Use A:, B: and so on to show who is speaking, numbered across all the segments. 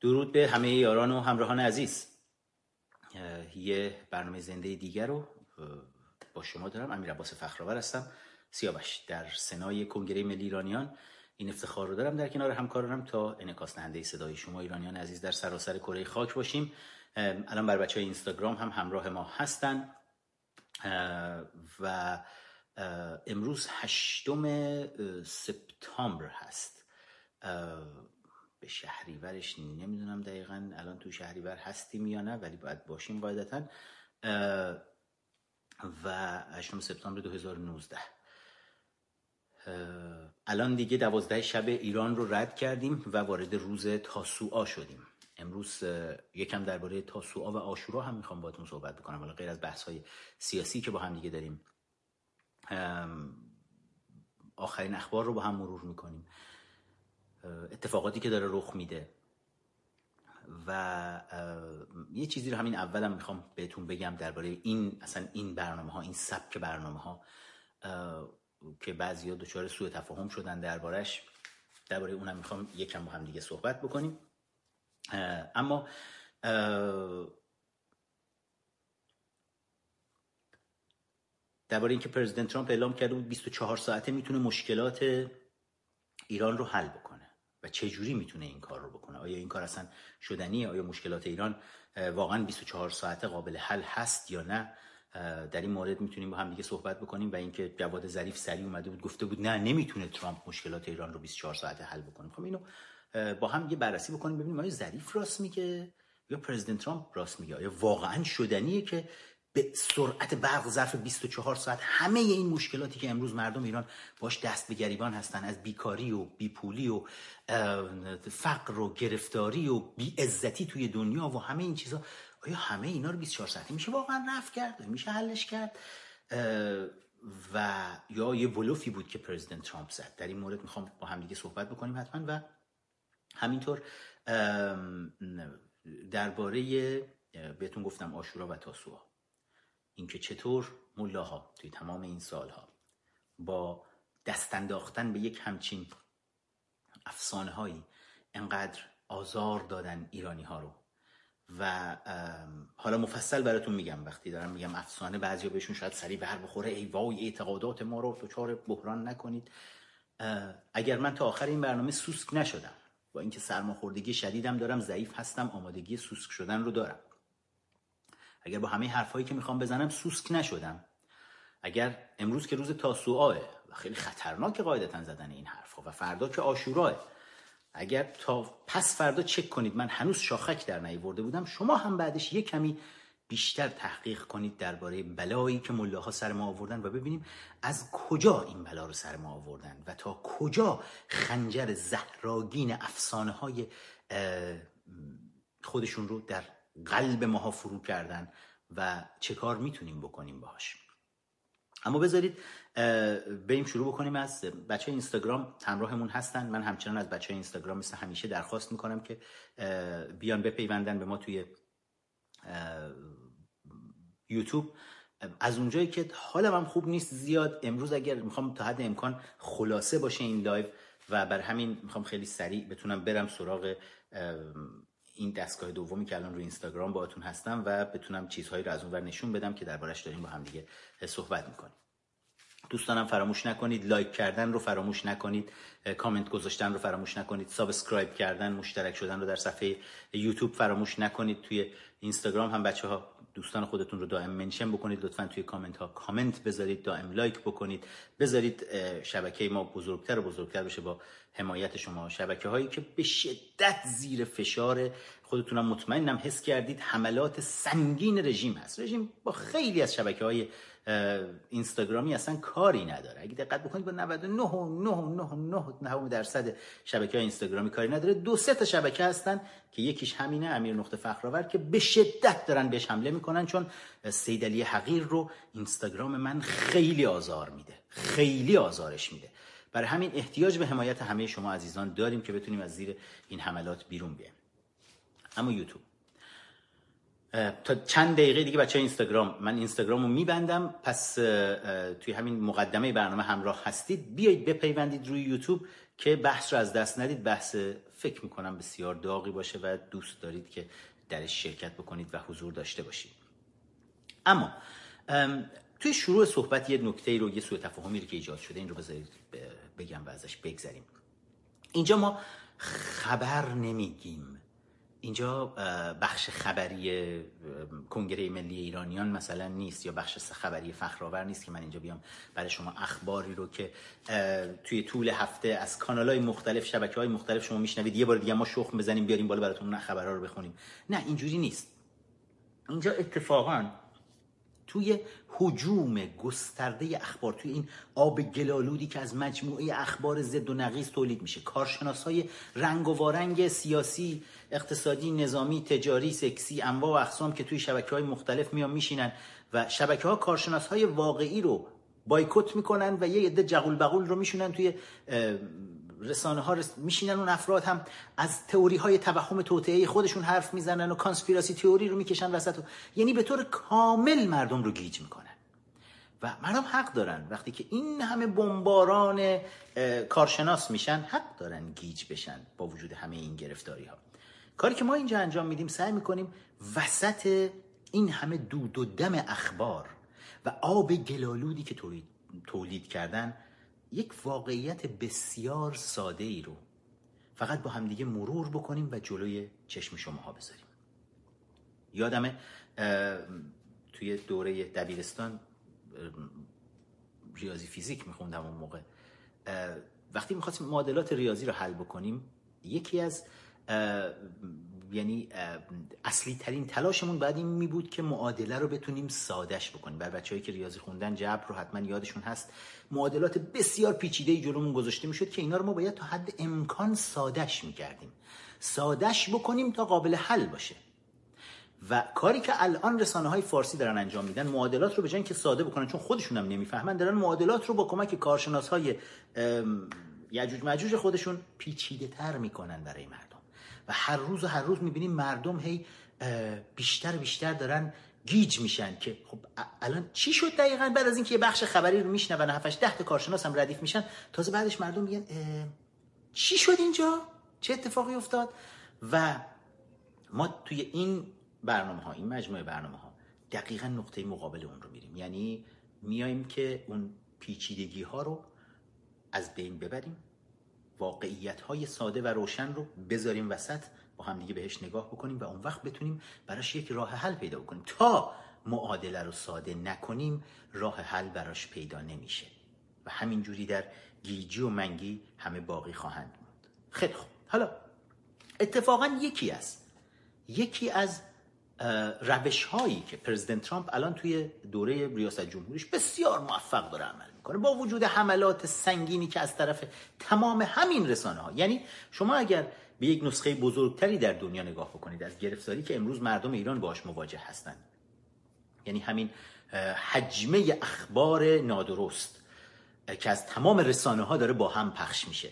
A: درود به همه یاران و همراهان عزیز. یه برنامه زنده دیگر رو با شما دارم. امیر عباس فخرآور هستم سیاوش. در سنای کنگره ملی ایرانیان این افتخار رو دارم. در کنار همکارانم تا انعکاس دهنده صدای شما ایرانیان عزیز در سراسر کره خاک باشیم. الان بر بچه های اینستاگرام هم همراه ما هستن. و امروز هشتم سپتامبر هست. به شهریورش نمی‌دونم دقیقا الان تو شهریور هستیم یا نه ولی باید باشیم قاعدتا. و 8 سپتامبر 2019 الان دیگه دوازده شب ایران رو رد کردیم و وارد روز تاسوعا شدیم. امروز یکم درباره تاسوعا و آشورا هم می‌خوام باهاتون صحبت بکنم. حالا غیر از بحث های سیاسی که با هم دیگه داریم آخرین اخبار رو با هم مرور می‌کنیم. اتفاقاتی که داره رخ میده. و یه چیزی رو همین اولم می‌خوام بهتون بگم درباره این اصلا این برنامه ها این سبک برنامه ها که بعضی ها دچار سوء تفاهم شدن دربارش. درباره اونم می‌خوام یکم با هم دیگه صحبت بکنیم. اما درباره اینکه پرزیدنت ترامپ اعلام کرده بود 24 ساعته می‌تونه مشکلات ایران رو حل بکنه. و چه جوری می‌تونه این کار رو بکنه؟ آیا این کار اصلا شدنیه؟ آیا مشکلات ایران واقعا 24 ساعته قابل حل هست یا نه؟ در این مورد می‌تونیم با هم دیگه صحبت بکنیم و اینکه جواد ظریف سریع اومده بود گفته بود نه نمی‌تونه ترامپ مشکلات ایران رو 24 ساعته حل بکنه. خب اینو با هم یه بررسی بکنیم ببینیم آیا ظریف راست میگه یا پرزیدنت ترامپ راست میگه؟ آیا واقعا شدنیه که به سرعت برق ظرف 24 ساعت همه این مشکلاتی که امروز مردم ایران باش دست به گریبان هستن از بیکاری و بیپولی و فقر و گرفتاری و بیعزتی توی دنیا و همه این چیزا آیا همه اینا رو 24 ساعته میشه واقعا رفع کرد؟ میشه حلش کرد؟ و یا یه بلوفی بود که پرزیدنت ترامپ زد. در این مورد می‌خوام با هم دیگه صحبت بکنیم حتما و همینطور درباره بهتون گفتم آشورا و تاسوعا اینکه چطور ملاها توی تمام این سالها با دست انداختن به یک همچین افسانه هایی انقدر آزار دادن ایرانی ها رو. و حالا مفصل براتون میگم. وقتی دارم میگم افسانه بعضیا بهشون شاید سریع بر بخوره. ای وای اعتقادات ما رو دچار بحران نکنید. اگر من تا آخر این برنامه سوسک نشدم با اینکه سرماخوردگی شدیدم دارم ضعیف هستم آمادگی سوسک شدن رو دارم. اگر با همه حرفایی که می‌خوام بزنم سوسک نشدم. اگر امروز که روز تاسوعاه و خیلی خطرناک قاعدتا زدن این حرفها و فردا که آشوراه. اگر تا پس فردا چک کنید من هنوز شاخک در نیورده بودم شما هم بعدش یه کمی بیشتر تحقیق کنید درباره بلایی که ملاها سر ما آوردن و ببینیم از کجا این بلا رو سر ما آوردن و تا کجا خنجر زهراگین افسانه های خودشون رو در قلب ماها فرو کردن و چه کار می‌تونیم بکنیم باهاش. اما بذارید بریم شروع بکنیم از بچه اینستاگرام. همراهمون هستن. من همچنان از بچه اینستاگرام مثل همیشه درخواست می‌کنم که بیان بپیوندن به ما توی یوتیوب. از اونجایی که حالم هم خوب نیست زیاد. امروز اگر می‌خوام تا حد امکان خلاصه باشه این live و برای همین می‌خوام خیلی سریع بتونم برم سراغ این دستگاه دومی که الان روی اینستاگرام باهاتون هستم و بتونم چیزهایی رو از اونور نشون بدم که دربارش داریم با هم دیگه صحبت می‌کنیم. دوستانم فراموش نکنید لایک کردن رو فراموش نکنید کامنت گذاشتن رو فراموش نکنید subscribe کردن مشترک شدن رو در صفحه یوتیوب فراموش نکنید. توی اینستاگرام هم بچه ها دوستان خودتون رو دائم منشن بکنید. لطفا توی کامنت ها کامنت بذارید دائم لایک بکنید. بذارید شبکه ما بزرگتر و بزرگتر بشه با حمایت شما. شبکه هایی که به شدت زیر فشار خودتونم مطمئنم حس کردید حملات سنگین رژیم هست. رژیم با خیلی از شبکه های اینستاگرامی اصلا کاری نداره. اگه دقت بکنید با 99 و 9 درصد شبکه های اینستاگرامی کاری نداره. دو سه تا شبکه هستن که یکیش همینه امیر نقطه فخرآور که به شدت دارن بهش حمله می‌کنن چون سیدلی حقیر رو اینستاگرام من خیلی آزار میده. خیلی آزارش میده. برای همین احتیاج به حمایت همه شما عزیزان داریم که بتونیم از زیر این حملات بیرون بیایم. اما یوتیوب. تا چند دقیقه دیگه بچه اینستاگرام من اینستاگرام رو میبندم. پس توی همین مقدمه برنامه همراه هستید. بیایید بپیوندید روی یوتیوب که بحث رو از دست ندید. بحث فکر می‌کنم بسیار داغی باشه و دوست دارید که درش شرکت بکنید و حضور داشته باشید. اما توی شروع صحبت یه نکته رو یه سوء تفاهمی رو که ایجاد شده این رو بذارید بگم و ازش بگذریم. اینجا ما خبر نمیگیم. اینجا بخش خبری کنگره ملی ایرانیان مثلا نیست یا بخش خبری فخرآور نیست که من اینجا بیام برای شما اخباری رو که توی طول هفته از کانال های مختلف شبکه های مختلف شما میشنوید. یه بار دیگه ما شخم بزنیم بیاریم بالا براتون خبرها رو بخونیم. نه اینجوری نیست. اینجا اتفاقا توی حجوم گسترده اخبار توی این آب گلالودی که از مجموعه اخبار زد و نقیز تولید میشه. کارشناس های رنگ و وارنگ سیاسی اقتصادی نظامی تجاری سکسی انواع و اقسام که توی شبکه های مختلف میان میشینن و شبکه ها کارشناس های واقعی رو بایکوت می‌کنن و یه عده جغول بغول رو میشونن توی رسانه ها رس... میشینن اون افراد هم از تئوری های توهم توطئه خودشون حرف می‌زنن و کانسپیراسی تئوری رو می‌کشن وسط و... یعنی به طور کامل مردم رو گیج می‌کنن. و مردم حق دارن. وقتی که این همه بمباران کارشناس میشن حق دارن گیج بشن با وجود همه این گرفتاری ها کاری که ما اینجا انجام میدیم سعی می‌کنیم وسط این همه دود و دم اخبار و آب گلالودی که تولید کردن یک واقعیت بسیار ساده ای رو فقط با همدیگه مرور بکنیم و جلوی چشم شماها بذاریم. یادمه توی دوره دبیرستان ریاضی فیزیک میخوندم اون موقع. وقتی می‌خواستیم معادلات ریاضی رو حل بکنیم یکی از یعنی اصلی ترین تلاشمون بعد این می بود که معادله رو بتونیم سادش بکنیم. بر بچههایی که ریاضی خوندن جبر رو حتما یادشون هست. معادلات بسیار پیچیده جلومون گذاشته می‌شد که اینا رو ما باید تا حد امکان سادش می‌کردیم. سادش بکنیم تا قابل حل باشه. و کاری که الان رسانه های فارسی دارن انجام میدن معادلات رو به جای که ساده بکنن چون خودشون هم نمی‌فهمن دارن معادلات رو با کمک کارشناس های یجوج مجوج خودشون پیچیده تر می‌کنن برای مردم و هر روز و هر روز می‌بینیم مردم هی بیشتر و بیشتر دارن گیج میشن که خب الان چی شد دقیقا بعد از اینکه یه بخش خبری رو میشنون 7 ده تا کارشناس هم ردیف میشن تازه بعدش مردم میگن چی شد اینجا؟ چه اتفاقی افتاد؟ و ما توی این برنامه ها این مجموعه برنامه ها دقیقا نقطه مقابل اون رو میریم. یعنی میایم که اون پیچیدگی ها رو از بین ببریم. واقعیت های ساده و روشن رو بذاریم وسط با هم دیگه بهش نگاه بکنیم و اون وقت بتونیم براش یک راه حل پیدا بکنیم. تا معادله رو ساده نکنیم راه حل براش پیدا نمیشه. و همینجوری در گیجی و منگی همه باقی خواهند موند. خیلی خوب. حالا اتفاقا یکی از یکی از روش هایی که پرزیدنت ترامپ الان توی دوره ریاست جمهوریش بسیار موفق داره عمل می‌کنه. با وجود حملات سنگینی که از طرف تمام همین رسانه ها یعنی شما اگر به یک نسخه بزرگتری در دنیا نگاه بکنید از گرفتاری که امروز مردم ایران باش مواجه هستند یعنی همین حجمه اخبار نادرست که از تمام رسانه ها داره با هم پخش میشه.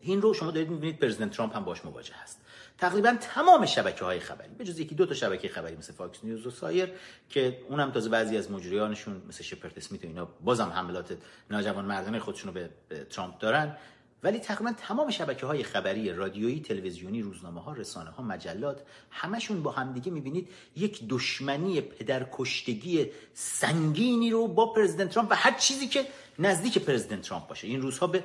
A: این رو شما دارید می‌بینید پرزیدنت ترامپ هم باش مواجه هست. تقریبا تمام شبکه های خبری به جز یکی دو تا شبکه خبری مثل فاکس نیوز و سایر که اونم تازه بعضی از مجریانشون مثل شپرد اسمیت و اینا بازم حملات ناجوان مردانه خودشونو به ترامپ دارن. ولی تقریبا تمام شبکه های خبری رادیویی تلویزیونی روزنامه ها رسانه ها مجلات همشون با همدیگه می‌بینید یک دشمنی پدرکشتگی سنگینی رو با پرزیدنت ترامپ و هر چیزی که نزدیک پرزیدنت ترامپ باشه. این روزها به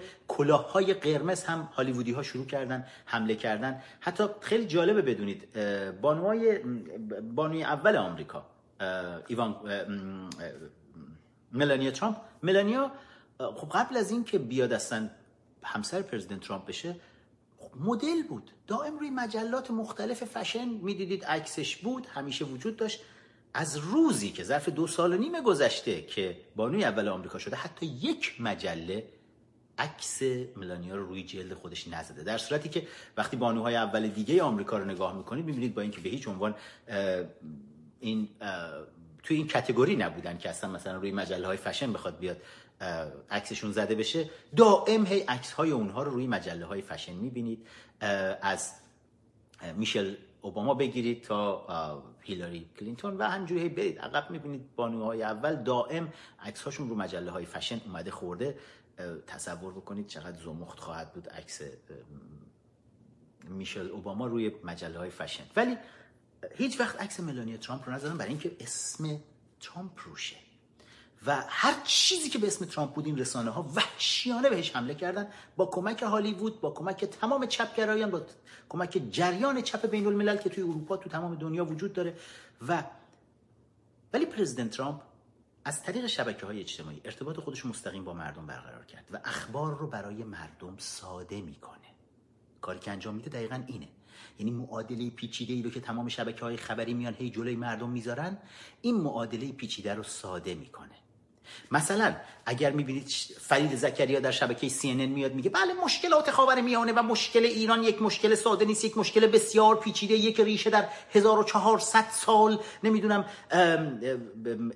A: های قرمز هم هالیوودی ها شروع کردن حمله کردن. حتی خیلی جالبه بدونید بانوهای بانوی اول آمریکا ایوان ملانیا ترامپ. ملانیا خب قبل از این که بیاد اصلا همسر پرزیدنت ترامپ بشه مدل بود. دائم روی مجلات مختلف فشن می‌دیدید عکسش بود همیشه وجود داشت. از روزی که ظرف دو سال و نیم گذشته که بانوی اول آمریکا شده حتی یک مجله عکس ملانیا رو روی جلد خودش نزده. در صورتی که وقتی بانوهای اول دیگه آمریکا رو نگاه می‌کنید می‌بینید با اینکه به هیچ عنوان این توی این کتگوری نبودن که اصلا مثلا روی مجله های فشن بخواد بیاد. عکسشون زده بشه دائم هی عکس های اونها رو روی مجله های فشن می‌بینید. از میشل اوباما بگیرید تا هیلاری کلینتون و همجوری برید. عقب می‌بینید بانوهای اول. دائم عکس هاشون رو مجله های فشن اومده خورده. تصور بکنید چقدر زمخت خواهد بود عکس میشل اوباما روی مجله های فشن. ولی هیچ وقت عکس ملانیا ترامپ رو نذارم برای اینکه اسم ترامپ روشه و هر چیزی که به اسم ترامپ بود این رسانه ها وحشیانه بهش حمله کردن. با کمک هالیوود با کمک تمام چپگرایان با کمک جریان چپ بین الملل که توی اروپا تو تمام دنیا وجود داره. و ولی پرزیدنت ترامپ از طریق شبکه های اجتماعی ارتباط خودش مستقیم با مردم برقرار کرد و اخبار رو برای مردم ساده می‌کنه. کاری که انجام میده دقیقا اینه. یعنی معادله پیچیده ای رو که تمام شبکه های خبری میان هی جلوی مردم می‌ذارن این معادله پیچیده رو ساده می‌کنه. مثلا اگر می‌بینید فرید زکریا در شبکه CNN میاد میگه بله مشکلات خاور میانه و مشکل ایران یک مشکل ساده نیست یک مشکل بسیار پیچیده یک ریشه در 1400 سال نمی‌دونم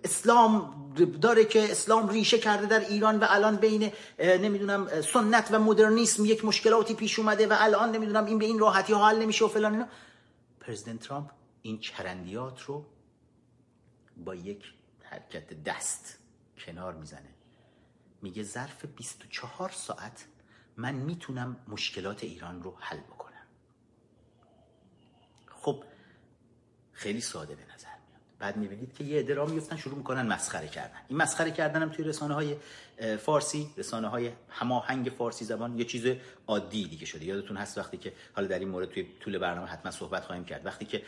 A: اسلام داره که اسلام ریشه کرده در ایران و الان بین نمی‌دونم سنت و مدرنیسم یک مشکلاتی پیش اومده و الان نمی‌دونم این به این راحتی ها حل نمیشه و فلان اینا. پرزیدنت ترامپ این چرندیات رو با یک حرکت دست کنار می‌زنه. میگه ظرف 24 ساعت من می‌تونم مشکلات ایران رو حل بکنم. خب خیلی ساده به نظر بعد می‌بینید که یه عده را میفتن شروع می‌کنن مسخره کردن. این مسخره کردن هم توی رسانه های فارسی رسانه های هماهنگ فارسی زبان یه چیز عادی دیگه شده. یادتون هست وقتی که حالا در این مورد توی طول برنامه حتما صحبت خواهیم کرد. وقتی که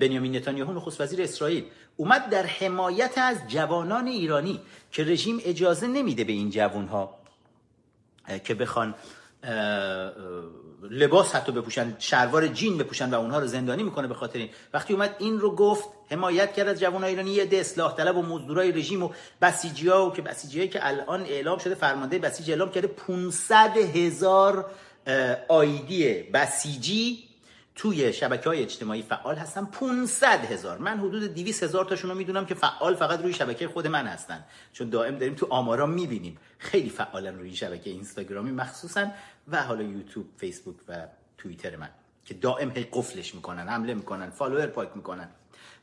A: بنیامین نتانیاهو نخست وزیر اسرائیل اومد در حمایت از جوانان ایرانی که رژیم اجازه نمیده به این جوانها که بخوان لباس حتی بپوشن شلوار جین بپوشن و اونها رو زندانی می‌کنه به خاطر این. وقتی اومد این رو گفت حمایت کرد از جوان ایرانی یه اصلاح طلب و مزدورای رژیم و بسیجی ها و که بسیجی که الان اعلام شده فرمانده بسیجی اعلام کرده 500 هزار آیدی بسیجی توی شبکه های اجتماعی فعال هستن. 500 هزار. من حدود 200 هزار تاشون رو می‌دونم که فعال فقط روی شبکه خود من هستن. چون دائم داریم تو آمارا می‌بینیم. خیلی فعالن روی شبکه اینستاگرامی مخصوصا و حالا یوتیوب فیسبوک و توییتر من که دائم هی قفلش می‌کنن حمله می‌کنن فالوور پاک می‌کنن.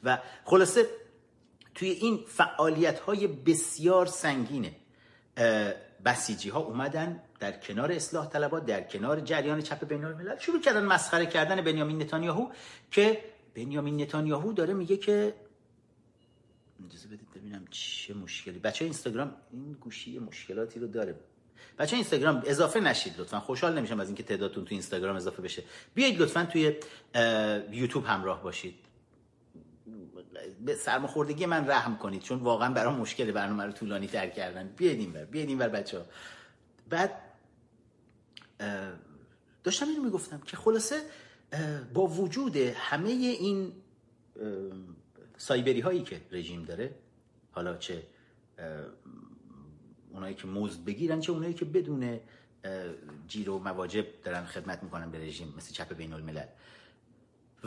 A: و خلاصه توی این فعالیت های بسیار سنگینه. بسیجی ها اومدن در کنار اصلاح طلبات در کنار جریان چپ بین الملل شروع کردن مسخره کردن بنیامین نتانیاهو که بنیامین نتانیاهو داره میگه که اجازه بدید ببینم چه مشکلی. بچه اینستاگرام این گوشی مشکلاتی رو داره. بچه اینستاگرام اضافه نشید لطفا. خوشحال نمیشم از اینکه تعدادتون تو اینستاگرام اضافه بشه. بیایید لطفا توی یوتیوب همراه باشید. به سرماخوردگی من رحم کنید چون واقعا برام مشکل برنامه رو طولانی تر کردن. بیاید اینور بیاید اینور بچه ها بعد داشتم اینو می‌گفتم که خلاصه با وجود همه این سایبری هایی که رژیم داره حالا چه اونایی که مزد بگیرن چه اونایی که بدون جیر و مواجب دارن خدمت می‌کنن به رژیم مثل چپ بین الملل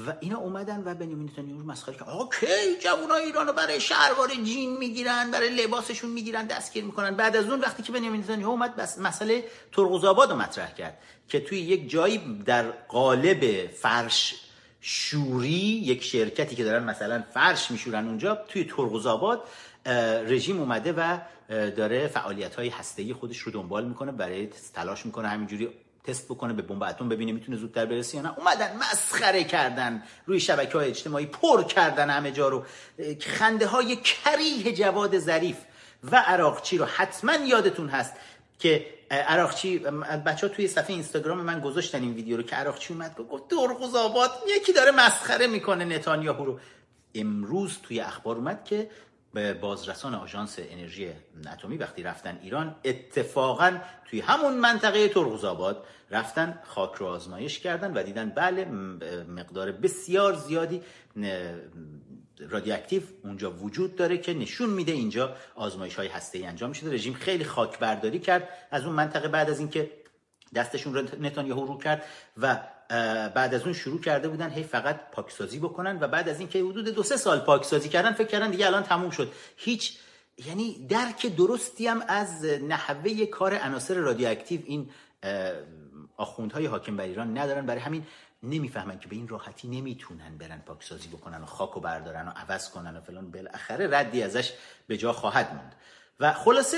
A: و اینا اومدن و بنیامین نتانیاهو مسخره کرد آقا کی جوانای ایرانو برای شلوار جین می‌گیرن برای لباسشون می‌گیرن دستگیر می‌کنن. بعد از اون وقتی که بنیامین نتانیاهو اومد بس مسئله رو مطرح کرد که توی یک جایی در قالب فرش شوری یک شرکتی که دارن مثلا فرش میشورن اونجا توی ترقوزآباد رژیم اومده و داره فعالیت های هسته خودش رو دنبال می‌کنه برای تلاش می‌کنه همینجوری تست بکنه به بمب اتم ببینه می‌تونه زودتر برسه یا نه. اومدن مسخره کردن روی شبکه های اجتماعی پر کردن همه جا رو. خنده های کریه جواد ظریف و عراقچی رو حتما یادتون هست که عراقچی بچه توی صفحه اینستاگرام من گذاشتن این ویدیو رو که عراقچی اومد گفت درغوز آباد یکی داره مسخره می‌کنه نتانیاهو رو. امروز توی اخبار اومد که به بازرسان آژانس انرژی اتمی وقتی رفتن ایران اتفاقا توی همون منطقه ترغوزآباد رفتن خاک رو آزمایش کردن و دیدن بله مقدار بسیار زیادی رادیواکتیو اونجا وجود داره که نشون میده اینجا آزمایش های هسته ای انجام شده. رژیم خیلی خاک برداری کرد از اون منطقه بعد از اینکه دستشون رو نتانیاهو رو کرد و بعد از اون شروع کرده بودن هی فقط پاکسازی بکنن و بعد از اینکه حدود دو سه سال پاکسازی کردن فکر کردن دیگه الان تموم شد. هیچ یعنی درک درستی هم از نحوه کار عناصر رادیواکتیو این آخوندهای حاکم بر ایران ندارن. برای همین نمی‌فهمن که به این راحتی نمی‌تونن برن پاکسازی بکنن و خاک و بردارن و عوض کنن و فلان. بالاخره ردی ازش به جا خواهد موند. و خلاصه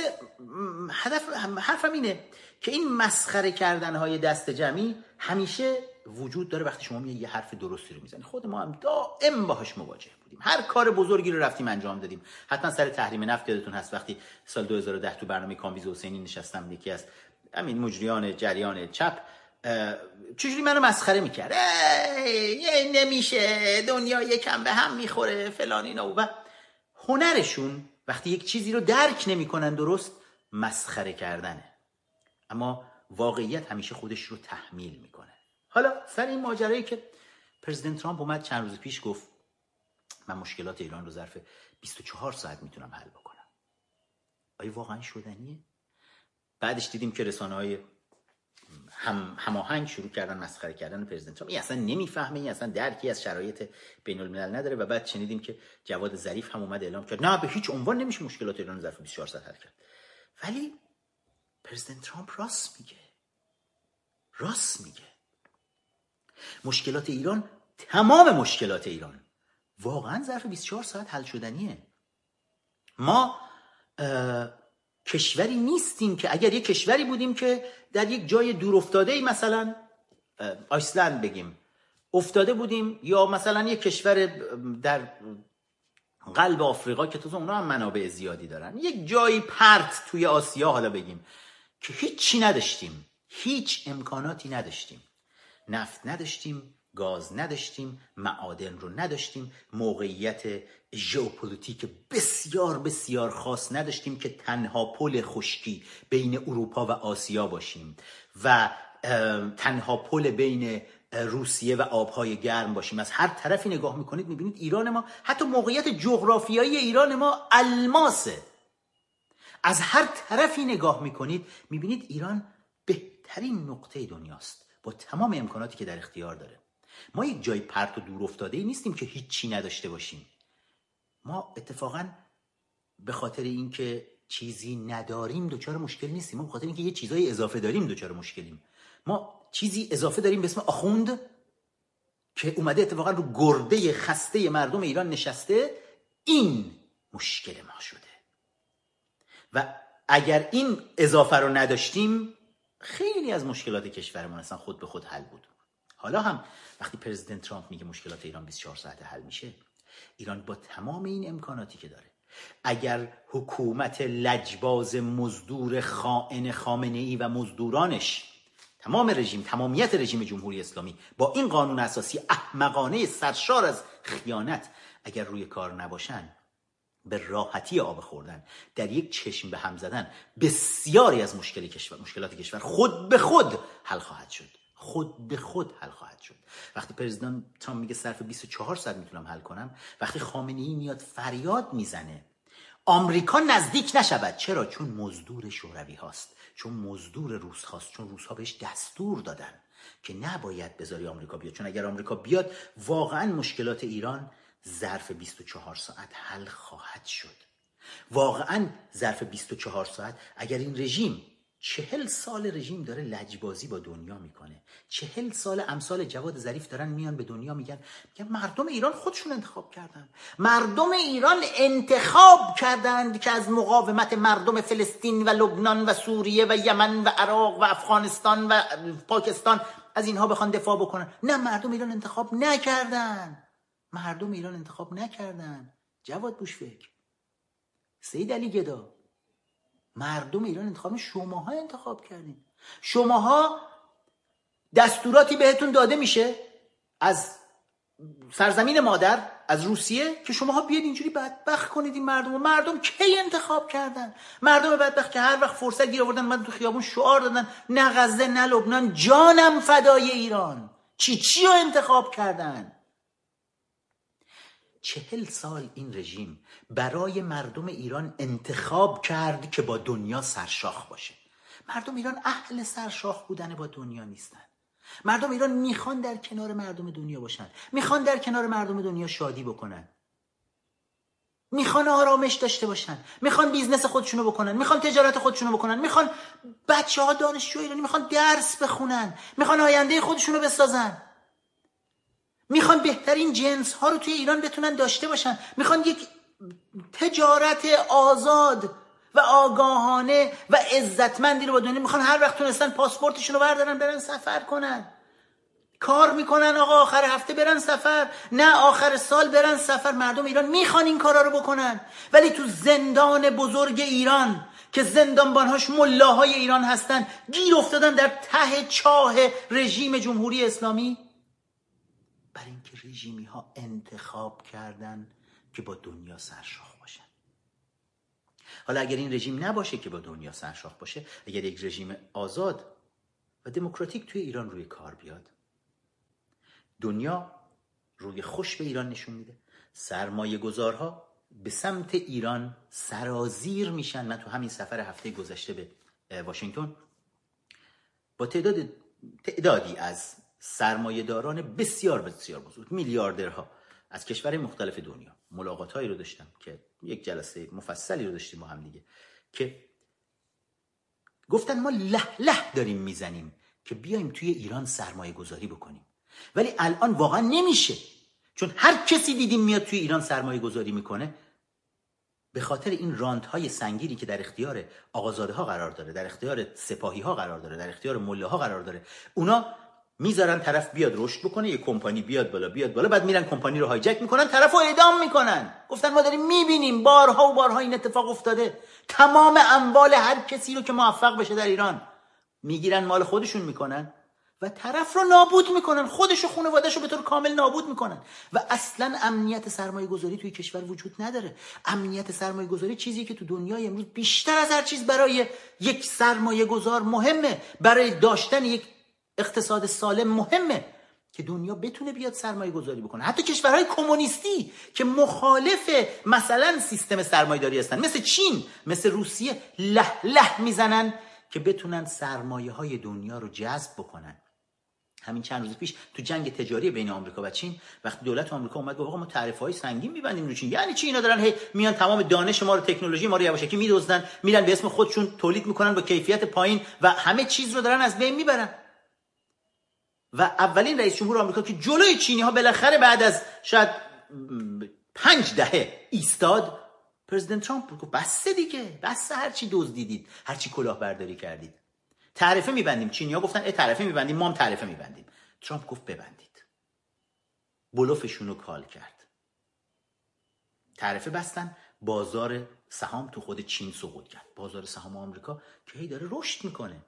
A: هدف حرفم اینه که این مسخره کردن های دست جمعی همیشه وجود داره وقتی شما یه حرف درستی رو می‌زنی. خود ما هم دائم باهاش مواجه بودیم. هر کار بزرگی رو رفتیم انجام دادیم. حتما سر تحریم نفت یادتون هست. وقتی سال 2010 تو برنامه کامبیز حسینی نشستم یکی از همین مجریان جریان چپ چجوری منو مسخره می‌کرد؟ نمیشه. دنیا یکم به هم می‌خوره فلان اینا. و هنرشون وقتی یک چیزی رو درک نمی‌کنن درست مسخره کردنه. اما واقعیت همیشه خودش رو تحمیل می‌کنه. حالا سر این ماجرایی که پرزیدنت ترامپ اومد چند روز پیش گفت من مشکلات ایران رو ظرف 24 ساعت می‌تونم حل بکنم. آیا واقعا شدنیه؟ بعدش دیدیم که رسانه های هم هماهنگ شروع کردن مسخره کردن پرزیدنت ترامپ. این اصلا نمی‌فهمه این اصلا درکی از شرایط بین الملل نداره و بعد شنیدیم که جواد ظریف هم اومد اعلام کرد نه به هیچ عنوان نمیشه مشکلات ایران ظرف 24 ساعت حل کرد. ولی پرزیدنت ترامپ راست میگه. راست میگه. مشکلات ایران تمام مشکلات ایران. واقعا ظرف 24 ساعت حل شدنیه. ما کشوری نیستیم که اگر یک کشوری بودیم که در یک جای دور افتاده ای مثلا آیسلند بگیم افتاده بودیم یا مثلا یک کشور در قلب آفریقا که تو اونا هم منابع زیادی دارن. یک جایی پرت توی آسیا حالا بگیم که هیچی نداشتیم. هیچ امکاناتی نداشتیم. نفت نداشتیم گاز نداشتیم معادن رو نداشتیم موقعیت ژئوپلیتیک بسیار بسیار خاص نداشتیم که تنها پل خشکی بین اروپا و آسیا باشیم و تنها پل بین روسیه و آبهای گرم باشیم. از هر طرفی نگاه می‌کنید می‌بینید ایران ما حتی موقعیت جغرافیایی ایران ما الماسه. از هر طرفی نگاه می‌کنید می‌بینید ایران بهترین نقطه دنیاست. با تمام امکاناتی که در اختیار داره. ما یک جای پرت و دور افتاده ای نیستیم که هیچی نداشته باشیم. ما اتفاقا به خاطر اینکه چیزی نداریم دچار مشکل نیستیم. ما به خاطر اینکه یه چیزای اضافه داریم دچار مشکلیم. ما چیزی اضافه داریم به اسم آخوند که اومده اتفاقا رو گرده خسته مردم ایران نشسته. این مشکل ما شده. و اگر این اضافه رو نداشتیم خیلی از مشکلات کشورمون اصلا خود به خود حل بود. حالا هم وقتی پرزیدنت ترامپ میگه مشکلات ایران 24 ساعته حل میشه ایران با تمام این امکاناتی که داره اگر حکومت لجباز مزدور خائن خامنه ای و مزدورانش تمام رژیم تمامیت رژیم جمهوری اسلامی با این قانون اساسی احمقانه سرشار از خیانت اگر روی کار نباشن به راحتی آب خوردن. در یک چشم به هم زدن بسیاری از مشکل کشور مشکلات کشور خود به خود حل خواهد شد. خود به خود حل خواهد شد. وقتی پرزیدنت ترامپ میگه صرف 24 ساعت می‌تونم حل کنم وقتی خامنه ای میاد فریاد می‌زنه آمریکا نزدیک نشود. چرا؟ چون مزدور شوروی هاست چون مزدور روس هاست چون روس ها بهش دستور دادن که نباید بذاری آمریکا بیاد. چون اگر آمریکا بیاد واقعا مشکلات ایران ظرف 24 ساعت حل خواهد شد. واقعا ظرف 24 ساعت اگر این رژیم چهل سال رژیم داره لجبازی با دنیا می‌کنه. چهل سال امثال جواد ظریف دارن میان به دنیا میگن میگن مردم ایران خودشون انتخاب کردن. مردم ایران انتخاب کردند که از مقاومت مردم فلسطین و لبنان و سوریه و یمن و عراق و افغانستان و پاکستان از اینها بخوان دفاع بکنن. نه مردم ایران انتخاب نکردن. مردم ایران انتخاب نکردن. جواد بوشفکر سید علی گدا. مردم ایران انتخاب شماها انتخاب کردین. شماها دستوراتی بهتون داده میشه از سرزمین مادر از روسیه که شماها بیاد اینجوری بدبخت کنید این مردم مردم کی انتخاب کردن؟ مردم بدبخت که هر وقت فرصت گیر آوردن من تو خیابون شعار دادن. نه غزه نه لبنان. جانم فدای ایران. چی چی رو انتخاب کردن؟ چهل سال این رژیم برای مردم ایران انتخاب کرد که با دنیا سرشاخ باشه. مردم ایران اهل سرشاخ بودن با دنیا نیستن. مردم ایران می‌خوان در کنار مردم دنیا باشن. می‌خوان در کنار مردم دنیا شادی بکنن. می‌خوان آرامش داشته باشن. می‌خوان business خودشونو بکنن. می‌خوان تجارت خودشونو بکنن. می‌خوان بچه ها دانشجو ایرانی می‌خوان درس بخونن. می‌خوان آینده خودشونو بسازن. می‌خوان بهترین جنس ها رو توی ایران بتونن داشته باشن. می‌خوان یک تجارت آزاد و آگاهانه و عزتمندی رو با دنیا می‌خوان هر وقت تونستن پاسپورتشون رو بردارن برن سفر کنن. کار می‌کنن آقا آخر هفته برن سفر. نه آخر سال برن سفر. مردم ایران می‌خوان این کارا رو بکنن. ولی تو زندان بزرگ ایران که زندانبانهاش ملاهای ایران هستن گیر افتادن در ته چاه رژیم جمهوری اسلامی. رژیمی ها انتخاب کردن که با دنیا سرشاخ باشن. حالا اگر این رژیم نباشه که با دنیا سرشاخ باشه اگر یک رژیم آزاد و دموکراتیک توی ایران روی کار بیاد دنیا روی خوش به ایران نشون میده. سرمایه گذارها به سمت ایران سرازیر میشن. من تو همین سفر هفته گذشته به واشنگتن با تعداد تعدادی از سرمایه داران بسیار بسیار بزرگ میلیاردرها از کشور مختلف دنیا. ملاقات هایی رو داشتم که یک جلسه مفصلی رو داشتیم با هم دیگه که گفتن ما له له داریم می‌زنیم که بیایم توی ایران سرمایه گذاری بکنیم. ولی الان واقعا نمیشه. چون هر کسی دیدیم میاد توی ایران سرمایه گذاری می‌کنه. به خاطر این رانت های سنگینی که در اختیار آقازاده ها قرار داره در اختیار سپاهی ها قرار داره در اختیار مله ها قرار داره اونا می‌ذارن طرف بیاد رشد بکنه یه کمپانی بیاد بالا بیاد بالا بعد میرن کمپانی رو هایجک می‌کنن طرف رو اعدام می‌کنن. گفتن ما داریم می‌بینیم بارها و بارها این اتفاق افتاده. تمام اموال هر کسی رو که موفق بشه در ایران می‌گیرن مال خودشون می‌کنن و طرف رو نابود می‌کنن خودش و خانوادهش رو به طور کامل نابود می‌کنن. و اصلا امنیت سرمایه گذاری توی کشور وجود نداره. امنیت سرمایه گذاری چیزی که تو دنیای امروز بیشتر از هر چیز برای یک سرمایه گذار مهمه. برای داشتن یک اقتصاد سالم مهمه که دنیا بتونه بیاد سرمایه گذاری بکنه. حتی کشورهای کمونیستی که مخالف مثلا سیستم سرمایه داری هستن مثل چین مثل روسیه له له می‌زنن که بتونن سرمایه های دنیا رو جذب بکنن. همین چند روز پیش تو جنگ تجاری بین آمریکا و چین وقتی دولت آمریکا اومد گفت آقا ما تعرفه های سنگین میبندیم رو چین. یعنی چی؟ اینا دارن هی میان تمام دانش ما رو تکنولوژی ما رو یواشکی میدزدن میرن به اسم خودشون تولید می‌کنن با کیفیت پایین و همه چیز رو دارن از بین می‌برن. و اولین رئیس جمهور آمریکا که جلوی چینی ها بالاخره بعد از شاید پنج دهه ایستاد پرزیدنت ترامپ بود. گفت بس دیگه بس هر چی دزدیدید هر چی کلاهبرداری کردید. تعرفه میبندیم. چینیا گفتن ای تعرفه میبندیم ما هم تعرفه میبندیم. ترامپ گفت ببندید. بلوفشون رو کال کرد. تعرفه بستن بازار سهام تو خود چین سقوط کرد. بازار سهام آمریکا که هی داره رشد می‌کنه.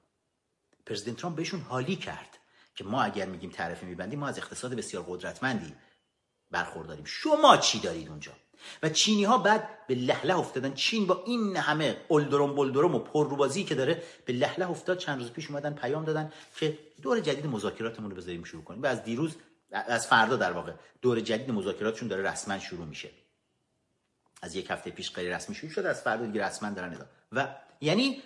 A: پرزیدنت ترامپ بهشون حالی کرد. که ما اگر میگیم تعرفه میبندیم ما از اقتصاد بسیار قدرتمندی برخورداریم. شما چی دارید اونجا؟ و چینی ها بعد به لهله افتادن. چین با این همه اولدروم بلدروم و پرروبازی که داره به لهله افتاد. چند روز پیش اومدن پیام دادن که دور جدید مذاکراتمون رو بذاریم شروع کنیم. و از دیروز از فردا در واقع دور جدید مذاکراتشون داره رسما شروع میشه. از یک هفته پیش غیر رسمی شروع شد از فردا دیگه رسما دارن و یعنی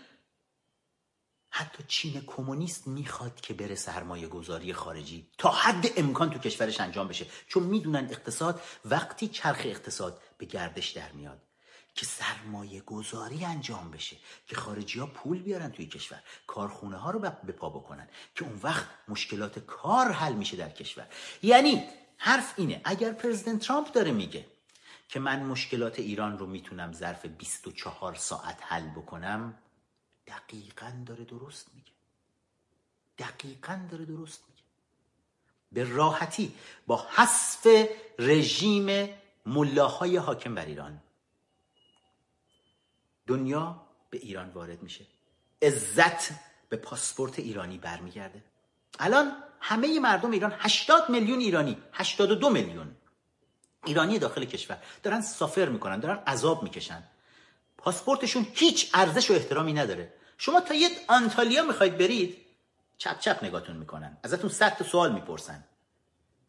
A: حتی چین کمونیست می‌خواد که بره سرمایه گذاری خارجی تا حد امکان تو کشورش انجام بشه. چون می‌دونن اقتصاد وقتی چرخ اقتصاد به گردش در میاد که سرمایه گذاری انجام بشه که خارجی ها پول بیارن توی کشور کارخونه ها رو به پا بکنن که اون وقت مشکلات کار حل میشه در کشور. یعنی حرف اینه اگر پرزیدنت ترامپ داره میگه که من مشکلات ایران رو می‌تونم ظرف 24 ساعت حل بکنم دقیقا داره درست میگه. دقیقا داره درست میگه. به راحتی با حذف رژیم ملاهای حاکم بر ایران. دنیا به ایران وارد میشه. عزت به پاسپورت ایرانی برمیگرده. الان همه مردم ایران 80 میلیون ایرانی 82 میلیون ایرانی داخل کشور دارن سافر می‌کنن دارن عذاب می‌کشن. پاسپورتشون هیچ ارزش و احترامی نداره. شما تا یه آنتالیا می‌خواید برید چپ چپ نگاتون می‌کنن. ازتون صد تا سوال می‌پرسن.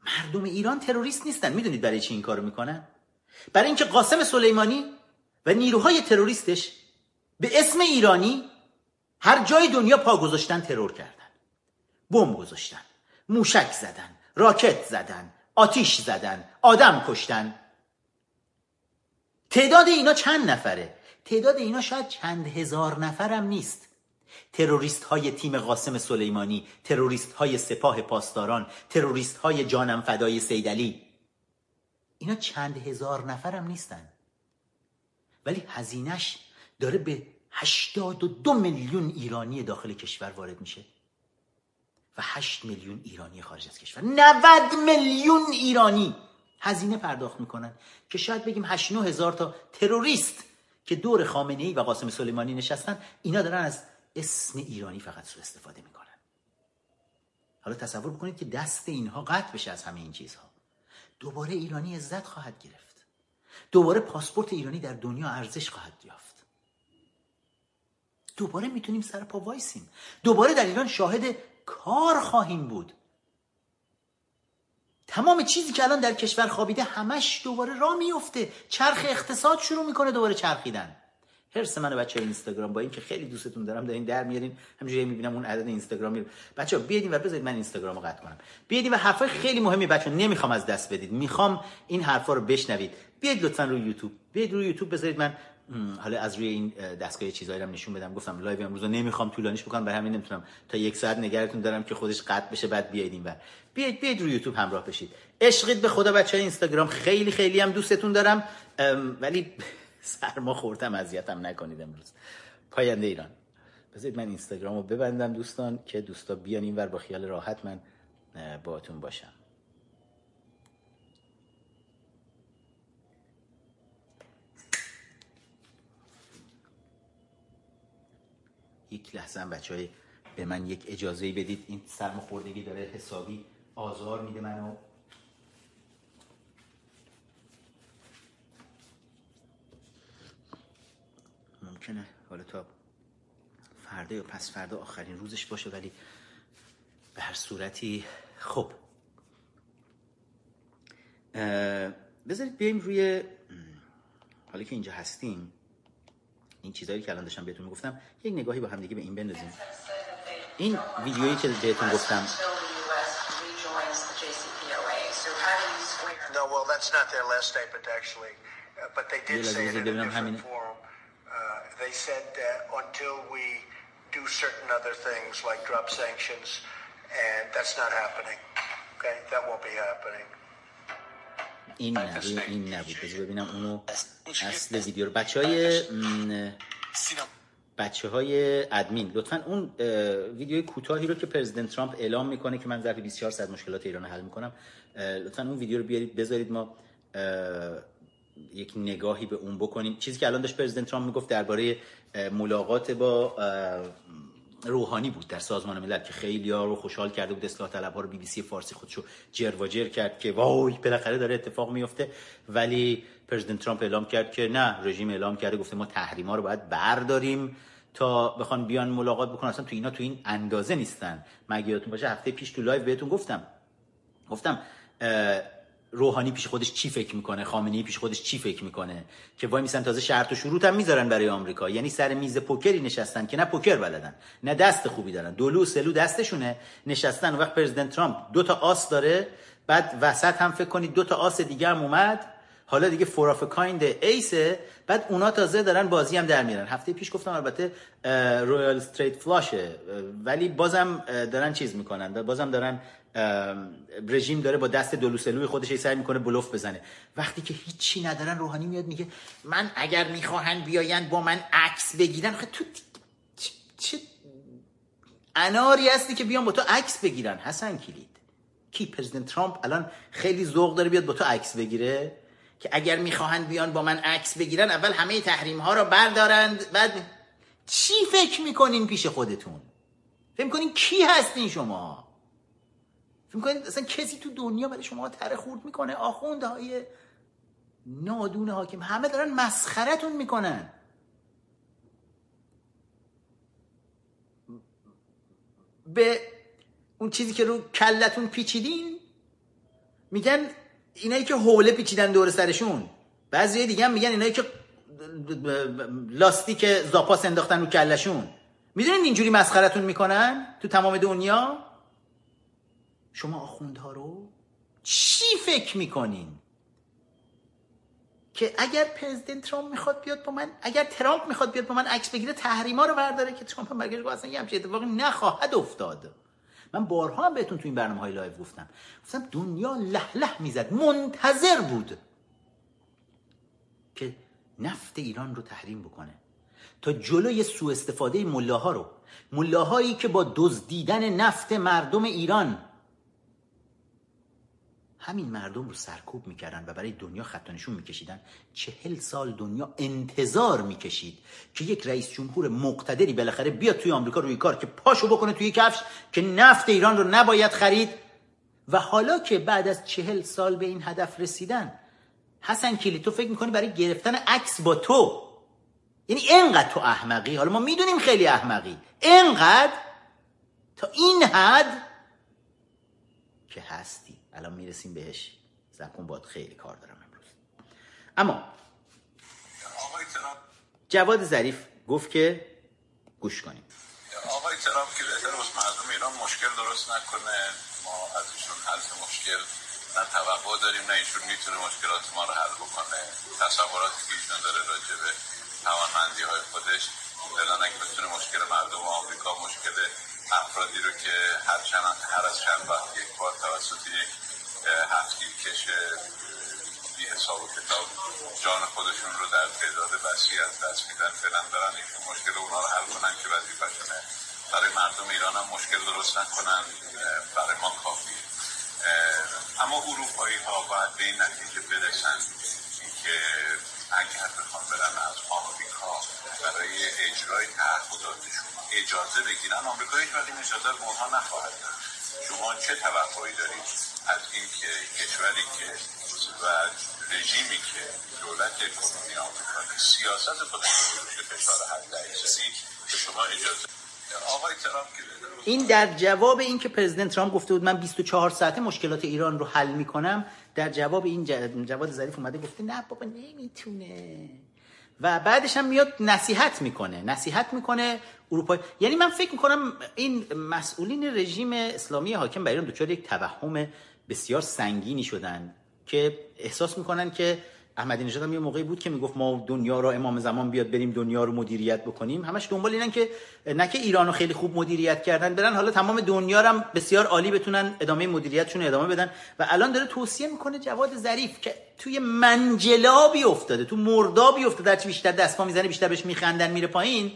A: مردم ایران تروریست نیستن. می‌دونید برای چی این کارو می‌کنن؟ برای اینکه قاسم سلیمانی و نیروهای تروریستش به اسم ایرانی هر جای دنیا پا گذاشتن ترور کردن. بمب گذاشتن موشک زدن راکت زدن آتیش زدن آدم کشتن. تعداد اینا چند نفره؟ تعداد اینا شاید چند هزار نفرم نیست. تروریست های تیم قاسم سلیمانی تروریست های سپاه پاسداران تروریست های جانم فدای سیدلی اینا چند هزار نفرم نیستن. ولی هزینش داره به 82 میلیون ایرانی داخل کشور وارد میشه. و 8 میلیون ایرانی خارج از کشور. 90 میلیون ایرانی هزینه پرداخت می‌کنن که شاید بگیم 8 هزار تا تروریست که دور خامنه ای و قاسم سلیمانی نشستن اینا دارن از اسم ایرانی فقط سوء استفاده می‌کنن. حالا تصور بکنید که دست اینها قطع بشه از همه این چیزها. دوباره ایرانی عزت خواهد گرفت. دوباره پاسپورت ایرانی در دنیا ارزش خواهد یافت. دوباره می‌تونیم سر پا وایسیم. دوباره در ایران شاهد کار خواهیم بود. تمام چیزی که الان در کشور خوابیده همش دوباره را میفته چرخ اقتصاد شروع می‌کنه دوباره چرخیدن. هرس من بچه اینستاگرام با اینکه خیلی دوستتون دارم دارین در میارین. همینجوری می‌بینم اون عدد اینستاگرام میره. بچا بیاین و بذارید من اینستاگرامو قطع کنم. بیاین و حرفای خیلی مهمی بچا نمی‌خوام از دست بدید. می‌خوام این حرفا رو بشنوید. بیاید لطفا روی یوتیوب. بیاید روی یوتیوب بذارید من حالا از روی این دستگاه چیزایی رو نشون بدم. گفتم live امروز رو نمی‌خوام طولانیش بکنم. برای همین نمی‌تونم تا یک ساعت نگرتون دارم که خودش قطع بشه بعد بیاید این بیاید بیاید روی یوتیوب همراه بشید. عشقید به خدا بچه اینستاگرام. خیلی خیلی هم دوستتون دارم. ولی سرما خوردم اذیتم نکنید امروز. پاینده ایران. بذارید من اینستاگرام رو ببندم دوستان که دوستا بیان این ور با خیال راحت من باهاتون باشم. یک لحظه هم بچه های به من یک اجازه بدید. این سرماخوردگی داره حسابی آزار میده منو. ممکنه حالا تا فردا یا پس فردا آخرین روزش باشه ولی به هر صورتی خب. بذارید بیایم روی حالا که اینجا هستیم. این چیزهایی که الان داشتم بهتون میگفتم یک نگاهی با هم دیگه به این بندازیم این ویدیویی که بهتون گفتم No, well, that's not their last statement, actually. Uh, but they did say it in a different form. Uh, they said that until we do certain other things like drop sanctions, and that's not happening. Okay, that won't be happening. این نه این نبود بذار ببینم اونو اصل ویدیو رو. بچه های بچه های ادمین لطفا اون ویدیوی کوتاهی رو که پرزیدنت ترامپ اعلام می‌کنه که من ظرف 24 ساعت مشکلات ایران حل می‌کنم لطفا اون ویدیو رو بیارید بذارید ما یک نگاهی به اون بکنیم. چیزی که الان داشت پرزیدنت ترامپ می‌گفت درباره ملاقات با روحانی بود در سازمان ملل که خیلی ها رو خوشحال کرده بود اصلاح طلب ها رو بی بی سی فارسی خودشو جر جر کرد که وای بالاخره داره اتفاق میفته ولی پرزیدنت ترامپ اعلام کرد که نه رژیم اعلام کرده گفته ما تحریما رو باید برداریم تا بخوان بیان ملاقات بکنن. اصلا تو اینا تو این اندازه نیستن. مگه یادتون باشه؟ هفته پیش تو live بهتون گفتم. گفتم روحانی پیش خودش چی فکر می‌کنه؟ خامنه‌ای پیش خودش چی فکر می‌کنه؟ که وای میسن تازه شرط و شروط هم می‌ذارن برای آمریکا. یعنی سر میز پوکری نشستن که نه پوکر بلدن نه دست خوبی دارن. دولو سلو دستشونه نشستن وقت President ترامپ دو تا آس داره بعد وسط هم فکر کنید دو تا آس دیگه هم اومد. حالا دیگه four of a kind ace ه. بعد اونا تازه دارن بازی هم در میارن. هفته پیش گفتم البته royal straight flush ه ولی بازم دارن چیز می‌کنن. بازم دارن رژیم داره با دست دلوسلوی خودش سعی می‌کنه بلوف بزنه. وقتی که هیچی ندارن روحانی میاد میگه من اگر می‌خواهند بیاین با من عکس بگیرن. تو چه اناری هستی که بیان با تو عکس بگیرن؟ حسن کلید. کی؟ پرزیدنت ترامپ الان خیلی ذوق داره بیاد با تو عکس بگیره؟ که اگر می‌خواهند بیان با من عکس بگیرن اول همه تحریم ها رو بردارند بعد چی فکر می‌کنین پیش خودتون؟ فکر می‌کنین کی هستین شما؟ فکر می‌کنین اصلا کسی تو دنیا برای شما تره خورد می‌کنه؟ های نادون حاکم. همه دارن مسخرتون می‌کنن. به اون چیزی که رو کلتون پیچیدین میگن اینایی که حوله پیچیدن دور سرشون. بعضی دیگه هم میگن اینایی که لاستیک زاپاس انداختن رو کلشون. می‌دونین اینجوری مسخرتون می‌کنن تو تمام دنیا؟ شما آخوندها رو؟ چی فکر می‌کنین؟ که اگر President ترامپ می‌خواد بیاد با من اگر ترامپ می‌خواد بیاد با من عکس بگیره تحریما رو برداره که ترامپ هم برگشت اصلا یه همچین اتفاقی نخواهد افتاد. من بارها هم بهتون تو این برنامه های live گفتم. گفتم دنیا له له می‌زد منتظر بود که نفت ایران رو تحریم بکنه. تا جلوی سوء استفاده ملاها رو ملاهایی که با دزدیدن نفت مردم ایران همین مردم رو سرکوب می‌کردن و برای دنیا خط نشون میکشیدن. چهل سال دنیا انتظار می‌کشید که یک رئیس جمهور مقتدری بالاخره بیاد توی آمریکا روی کار که پاشو بکنه توی کفش که نفت ایران رو نباید خرید. و حالا که بعد از چهل سال به این هدف رسیدن حسن کلی تو فکر می‌کنی برای گرفتن عکس با تو؟ یعنی انقدر تو احمقی؟ حالا ما می‌دونیم خیلی احمقی. انقدر تا این حد که هستی. الان می‌رسیم بهش. زبون باد خیلی کار دارم امروز. اما جواد ظریف گفت که گوش کنیم.
B: آقای ترامپ که بهتر مردم ایران مشکل درست نکنه. ما از ایشون حل مشکل نه توقع داریم نه ایشون می‌تونه مشکلات ما رو حل بکنه. تصوراتی که ایشون داره راجع به توانمندی های خودش فعلا اگه بتونه مشکل مردم آمریکا مشکل افرادی رو که هر چند هر از چند وقت یک بار توسط یک هفتی کش بی حساب و کتاب. جان خودشون رو در تعداد وسیع از دست میدن. فعلا دارن ایشون مشکل اونا رو حل کنن که وظیفهشونه برای مردم ایران هم مشکل درست نکنن. برای ما کافیه. اما اروپایی ها باید به این نتیجه برسن که اگر بخوام برن از آمریکا برای اجرای تعهداتشون اجازه بگیرن آمریکا هیچ وقت این اجازه رو اونها نخواهد شما چه توقعی دارید؟ از اینکه کشوری که و رژیمی که دولت کنونی آمریکا که سیاست خودش فشار به شما اجازه
A: این در جواب اینکه پرزیدنت ترامپ گفته بود من 24 ساعته مشکلات ایران رو حل می‌کنم در جواب این جواد ظریف اومده گفته نه بابا نمی‌تونه. و بعدش هم میاد نصیحت می‌کنه نصیحت می‌کنه اروپا. یعنی من فکر می‌کنم این مسئولین رژیم اسلامی حاکم بر ایران دچار یک توهم بسیار سنگینی شدن که احساس می‌کنن که احمدی نژاد هم یه موقعی بود که می‌گفت ما دنیا رو امام زمان بیاد بریم دنیا رو مدیریت بکنیم. همش دنبال اینن که نه که ایران رو خیلی خوب مدیریت کردن برن حالا تمام دنیا رو هم بسیار عالی بتونن ادامه مدیریتشون ادامه بدن. و الان داره توصیه می‌کنه جواد ظریف که توی منجلابی افتاده تو مردابی افتاده در بیشتر دست می‌زنه بیشتر بهش میخندن میره پایین.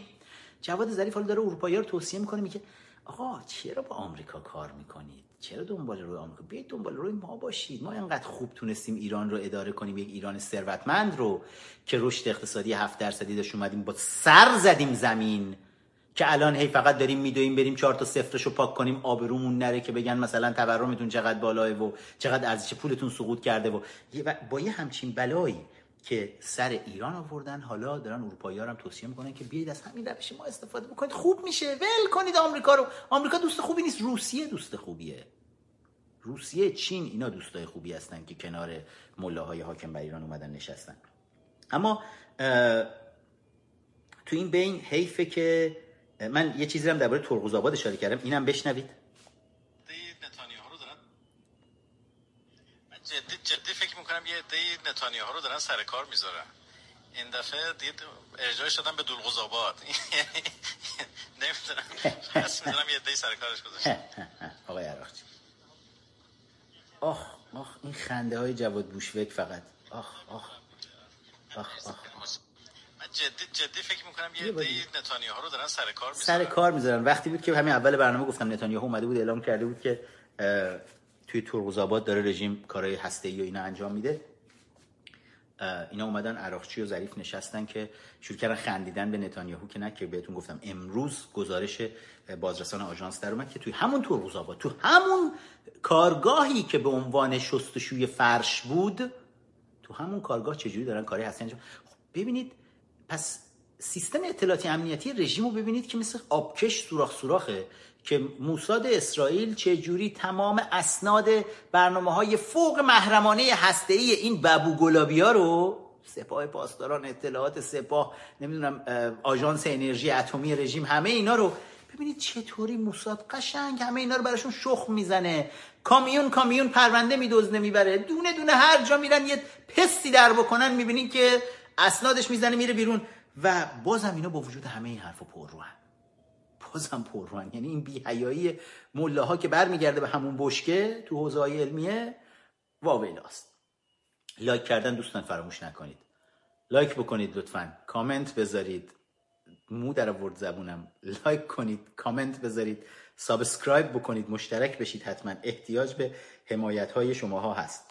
A: جواد ظریف حالا داره اروپایی رو توصیه می‌کنه میگه آقا چرا با آمریکا کار می‌کنید؟ چرا دنبال روی آمریکا؟ بیاید دنبال روی ما باشید. ما انقدر خوب تونستیم ایران رو اداره کنیم یک ایران ثروتمند رو که رشد اقتصادی 7 درصدی داشت اومدیم با سر زدیم زمین که الان هی فقط داریم میدویم بریم چهار تا صفرشو پاک کنیم آبرومون نره که بگن مثلا تورمتون چقدر بالاه و چقدر ارزش پولتون سقوط کرده و با یه همچین بلایی که سر ایران آوردن. حالا دارن اروپایی هم توصیه می‌کنن که بیاید از همین روش ما استفاده بکنید. خوب میشه. ول کنید آمریکا رو. آمریکا دوست خوبی نیست. روسیه دوست خوبیه. روسیه چین اینا دوستای خوبی هستن که کنار ملاهای حاکم بر ایران اومدن نشستن. اما تو این بین حیفه که من یه چیزی هم درباره ترقوز آباد اشاره کردم. اینم بشنوید
C: جدی جدی فکر می‌کنم یه عده نتانیاهو رو دارن سر کار می‌ذارن. این دفعه دید ارجاع شدن به دولغوز آباد نمی‌دونم. حس می‌دونم یه عده سر کارش گذاشتن
A: آقای عراقچی. آخ آخ این خنده های جواد بوشوک فقط. آخ آخ آخ آخ
C: من جدی جدی فکر می‌کنم یه عده نتانیاهو رو دارن سر کار می‌ذارن.
A: سر کار می‌ذارن. وقتی بود که همین اول برنامه گفتم نتانیاهو اومده بود اعلام کرده بود که توی ترقوزآباد داره رژیم کارهای هسته‌ای و اینا انجام میده. اینا اومدن عراقچی و ظریف نشستن که شروع کردن خندیدن به نتانیاهو که نه که بهتون گفتم امروز گزارش بازرسان آژانس در اومد که توی همون ترقوزآباد تو همون کارگاهی که به عنوان شستشوی فرش بود تو همون کارگاه چجوری دارن کاری انجام خب ببینید پس سیستم اطلاعاتی امنیتی رژیم رو ببینید که مثل آبکش سوراخ سوراخه. که موساد اسرائیل چجوری تمام اسناد برنامه های فوق محرمانه هسته ای این ببو گلابی ها رو سپاه پاسداران اطلاعات سپاه نمی‌دونم آژانس انرژی اتمی رژیم همه اینا رو. ببینید چطوری موساد قشنگ همه اینا رو براشون شخم می‌زنه. کامیون کامیون پرونده میدزنه می‌بره. دونه دونه هر جا میرن یه پستی در بکنن می‌بینید که اسنادش می‌زنه میره بیرون. و بازم اینا با وجود همه این حرف پر رو بازم پررون یعنی این بی‌حیایی ها که برمیگرده به همون بشکه تو حوزه علمیه واویلاست لایک کردن دوستان فراموش نکنید. لایک بکنید لطفا. کامنت بذارید. مو در آورد زبونم. لایک کنید کامنت بذارید. subscribe بکنید. مشترک بشید. حتما احتیاج به حمایت های شماها هست.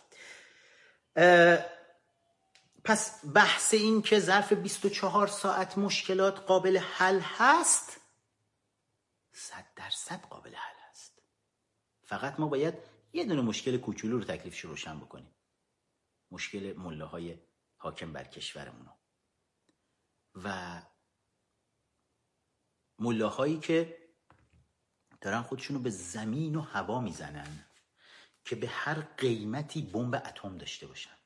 A: پس بحث این که ظرف 24 ساعت مشکلات قابل حل هست صد درصد قابل حل هست فقط ما باید یه دونه مشکل کوچولو رو تکلیفش روشن بکنیم. مشکل مله حاکم بر کشورمونو و ملاهایی که دارن خودشونو به زمین و هوا می‌زنن که به هر قیمتی بمب اتم داشته باشن.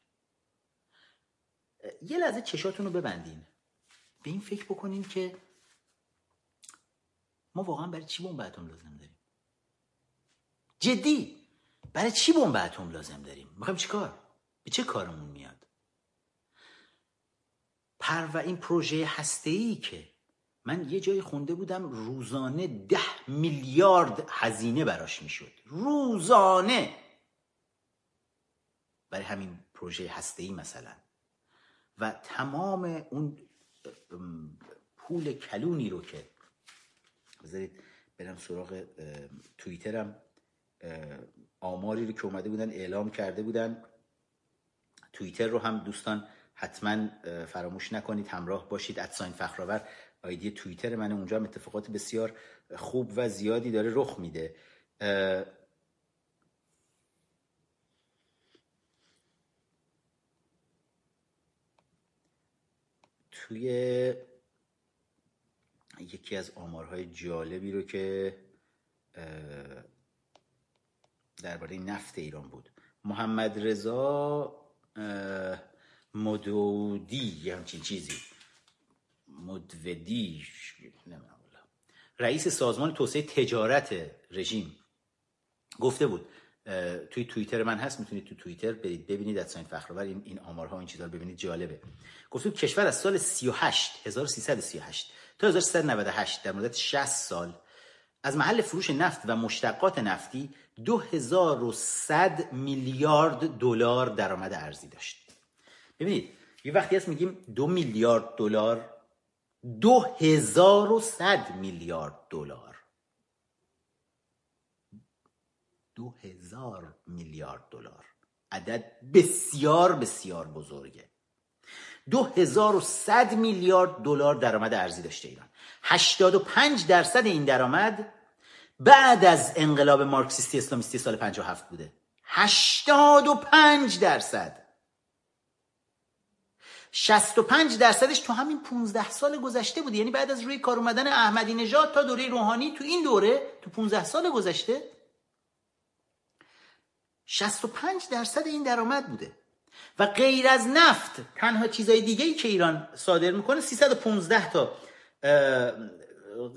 A: یه لحظه چشاتون رو ببندین. به این فکر بکنین که ما واقعا برای چی بمب اتم لازم داریم؟ جدی؟ برای چی بمب اتم لازم داریم؟ می‌خوایم چیکار به چه کارمون میاد؟ پر و این پروژه هسته ای که من یه جایی خونده بودم روزانه ده میلیارد هزینه براش می‌شد. روزانه! برای همین پروژه هسته ای مثلا. و تمام اون پول کلونی رو که بذارید برم سراغ توییترم. آماری رو که اومده بودن اعلام کرده بودن. توییتر رو هم دوستان حتما فراموش نکنید همراه باشید. ادساین فخرآور. آیدی توییتر من اونجا هم اتفاقات بسیار خوب و زیادی داره رخ میده. توی یکی از آمارهای جالبی رو که درباره نفت ایران بود. محمد رضا مدودی یه همچین چیزی. مدودی رئیس سازمان توسعه تجارت رژیم. گفته بود توی توییتر من هست می‌تونید تو توییتر برید ببینید از ساین فخرآور این این آمارها این چیزا رو ببینید جالبه. گفته کشور از سال 38 1338 تا 1398 در مدت 60 سال از محل فروش نفت و مشتقات نفتی 2100 میلیارد دلار درآمد ارزی داشت. ببینید یه وقتی هست میگیم دو میلیارد دلار 2100 میلیارد دلار. دو هزار میلیارد دلار. عدد بسیار بسیار بزرگه. دو هزار و صد میلیارد دلار درآمد ارزی داشته ایران. 85 درصد این درآمد بعد از انقلاب مارکسیستی اسلامیستی سال 57 بوده. 85 درصد. 65 درصدش تو همین 15 سال گذشته بوده. یعنی بعد از روی کار اومدن احمدی نژاد تا دوره روحانی تو این دوره تو 15 سال گذشته 65 درصد این درآمد بوده. و غیر از نفت. تنها چیزای دیگه ای که ایران صادر می‌کنه 315 تا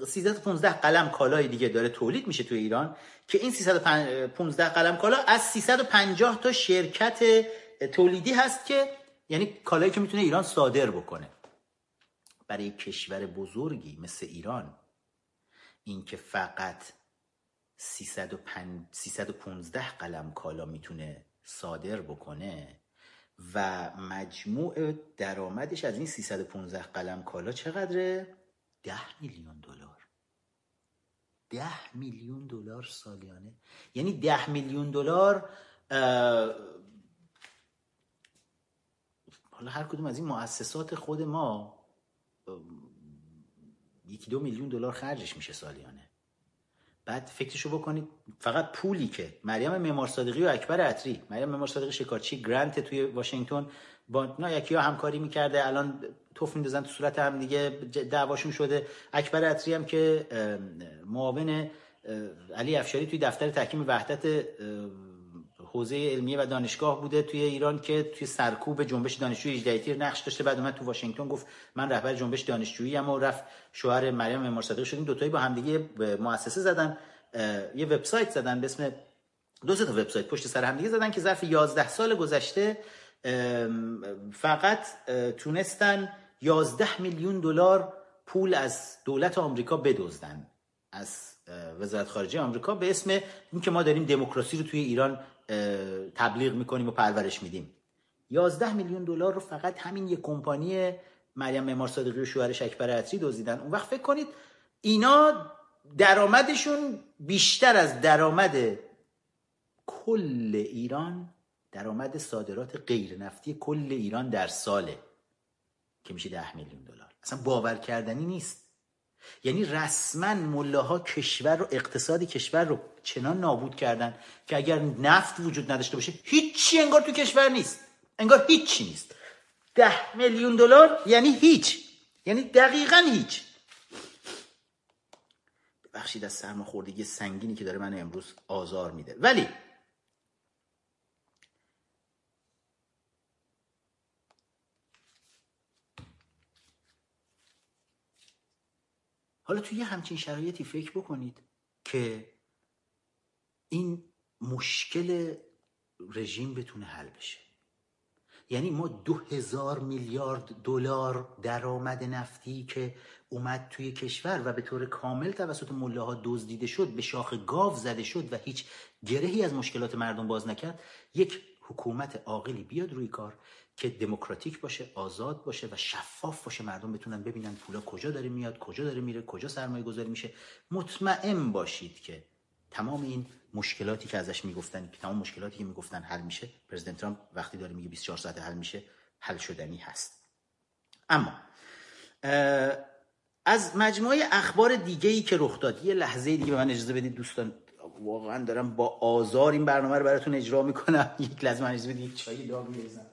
A: 315 قلم کالای دیگه داره تولید میشه تو ایران که این 315 قلم کالا از 350 تا شرکت تولیدی هست که یعنی کالایی که می‌تونه ایران صادر بکنه. برای کشور بزرگی مثل ایران این که فقط 315 قلم کالا می‌تونه صادر بکنه و مجموع درآمدش از این 315 قلم کالا چقدره؟ ده میلیون دلار. ده میلیون دلار سالیانه. یعنی ده میلیون دلار حالا هر کدوم از این مؤسسات خود ما یکی دو میلیون دلار خرجش میشه سالیانه. بعد فکرشو بکنید فقط پولی که مریم معمار صادقی و اکبر عطری مریم معمار صادقی شکارچی گرانت توی واشنگتن با نه یکی ها همکاری می‌کرده الان توف میندازن تو صورت هم دیگه دعواشون شده. اکبر عطری هم که معاون علی افشاری توی دفتر تحکیم وحدت حوزه علمیه و دانشگاه بوده توی ایران که توی سرکوب جنبش دانشجوی 18 تیر نقش داشته. بعد اومد تو واشنگتن گفت من رهبر جنبش دانشجویی ام و رفت شوهر مریم معمار صادق شدیم دوتایی با همدیگه مؤسسه زدن یه وبسایت زدن به اسم دو تا وبسایت پشت سر همدیگه زدن که ظرف 11 سال گذشته فقط تونستن 11 میلیون دلار پول از دولت آمریکا بدزدن از وزارت خارجه آمریکا به اسم اینکه ما داریم دموکراسی رو توی ایران تبلیغ می‌کنیم و پرورش میدیم. 11 میلیون دلار رو فقط همین یک کمپانی مریم معمار صادقی و شوهرش اکبر عطری دزدیدن. اون وقت فکر کنید اینا درآمدشون بیشتر از درآمد کل ایران درآمد صادرات غیر نفتی کل ایران در ساله که میشه ده میلیون دلار. اصلا باور کردنی نیست. یعنی رسما ملاها کشور رو اقتصادی کشور رو چنان نابود کردن که اگر نفت وجود نداشته باشه هیچی انگار تو کشور نیست. انگار هیچی نیست. ده میلیون دلار یعنی هیچ. یعنی دقیقا هیچ. ببخشید از سرماخوردگی سنگینی که داره من امروز آزار میده. ولی حالا توی همچین شرایطی فکر بکنید که این مشکل رژیم بتونه حل بشه. یعنی ما دو هزار میلیارد دلار درآمد نفتی که اومد توی کشور و به طور کامل توسط ملاها دزدیده شد به شاخ گاو زده شد و هیچ گرهی از مشکلات مردم باز نکرد یک حکومت عاقلی بیاد روی کار. که دموکراتیک باشه آزاد باشه و شفاف باشه مردم بتونن ببینن پولا کجا داره میاد کجا داره میره کجا سرمایه گذاری میشه. مطمئن باشید که تمام این مشکلاتی که ازش می‌گفتن تمام مشکلاتی که می‌گفتن حل میشه. پرزیدنت ترامپ وقتی داره میگه 24 ساعت حل میشه حل شدنی هست. اما از مجموعه اخبار دیگه ای که رخ داد یه لحظه دیگه به من اجازه بدید دوستان. واقعا دارم با آزار این برنامه رو براتون اجرا می‌کنم. یک لحظه من اجازه بدید چای داغ میریزم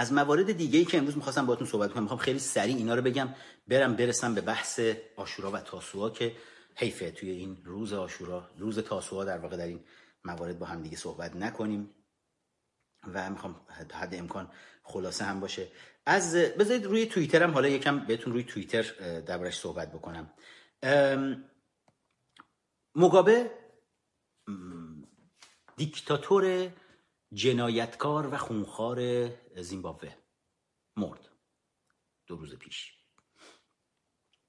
A: از موارد دیگه ای که امروز می‌خواستم باهاتون صحبت کنم می‌خوام خیلی سریع اینا رو بگم. برم برسم به بحث آشورا و تاسوعا که حیفه توی این روز آشورا روز تاسوعا در واقع در این موارد با هم دیگه صحبت نکنیم و می‌خوام حد امکان خلاصه هم باشه. از بذارید روی توییترم حالا یکم بهتون روی توییتر دربارش صحبت بکنم. مگابه دیکتاتور جنایتکار و خونخوار زیمبابوه. مرد. دو روز پیش.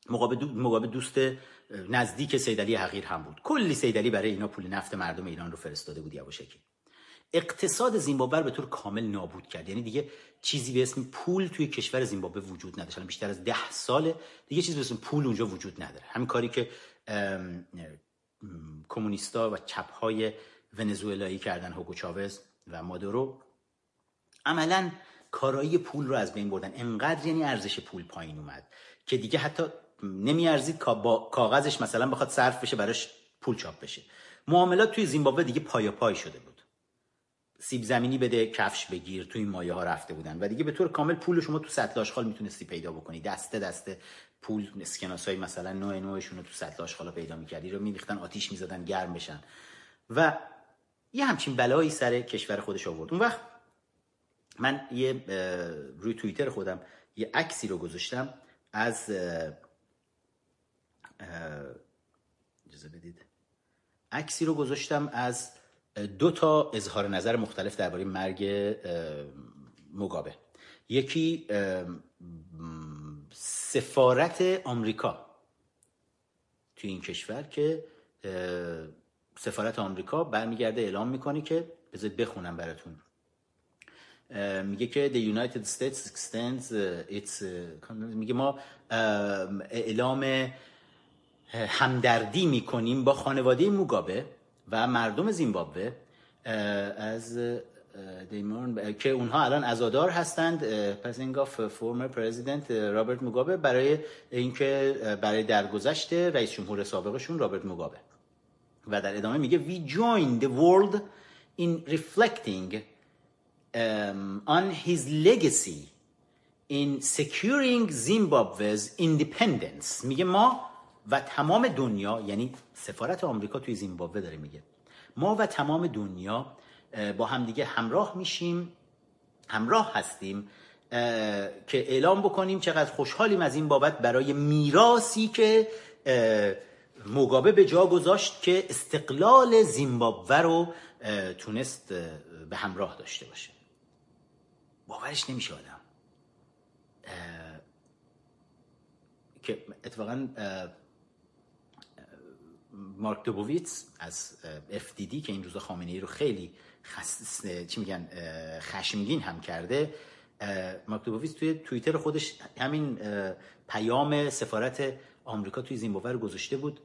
A: مقابل دوست نزدیک سیدلی حقیر هم بود. کلی سیدلی برای اینا پول نفت مردم ایران رو فرستاده بود یواشکی. اقتصاد زیمبابوه به طور کامل نابود کرد. یعنی دیگه چیزی به اسم پول توی کشور زیمبابوه وجود نداشت. بیشتر از ده ساله دیگه چیزی به اسم پول اونجا وجود نداره. همین کاری که کمونیستا و چپ های ونزوئلایی کردن هوگو چاوز و مادورو عملا کارایی پول رو از بین بردن. انقدر یعنی ارزش پول پایین اومد که دیگه حتی نمیارزید کاغذش مثلا بخواد صرف بشه براش پول چاپ بشه. معاملات توی زیمبابوه دیگه پایا پای شده بود. سیب زمینی بده کفش بگیر توی این مایه ها رفته بودن. و دیگه به طور کامل پول شما تو سطل آشغال می‌تونستی پیدا بکنی. دسته دسته پول اسکناس های مثلا نوع نوعشون رو تو سطل آشغال پیدا می‌کردی. رو میریختن آتیش می‌زدن گرم بشن. و یه همچین بلایی سر کشور خودش آورد. اون وقت من یه روی توییتر خودم یه عکسی رو گذاشتم از اجازه بدید. عکسی رو گذاشتم از دو تا اظهار نظر مختلف درباره مرگ مگابه یکی سفارت آمریکا. توی این کشور که سفارت آمریکا برمیگرده اعلام می‌کنه که بذارید بخونم براتون. میگه که the United States extends its میگه ما اعلام همدردی می‌کنیم با خانواده موگابه و مردم زیمبابوه از دیمون که اونها الان ازادار هستند. پس اینگاه فورمر پرزیدنت رابرت موگابه برای اینکه برای درگذشت رئیس جمهور سابقشون رابرت موگابه. و در ادامه میگه we join the world in reflecting um, on his legacy in securing Zimbabwe's independence. میگه ما و تمام دنیا یعنی سفارت آمریکا توی زیمبابوه داره میگه ما و تمام دنیا با همدیگه همراه میشیم همراه هستیم که اعلام بکنیم چقدر خوشحالیم از این بابت برای میراسی که مگابه به جا گذاشت که استقلال زیمبابوه رو تونست به همراه داشته باشه. باورش نمیشه آدم. که اتفاقا مارک دوبوویتس از FDD که این روزا خامنه ای رو خیلی خس... چی میگن خشمگین هم کرده مارک دوبوویتس توی توییتر خودش همین پیام سفارت آمریکا توی زیمبابوه رو گذاشته بود.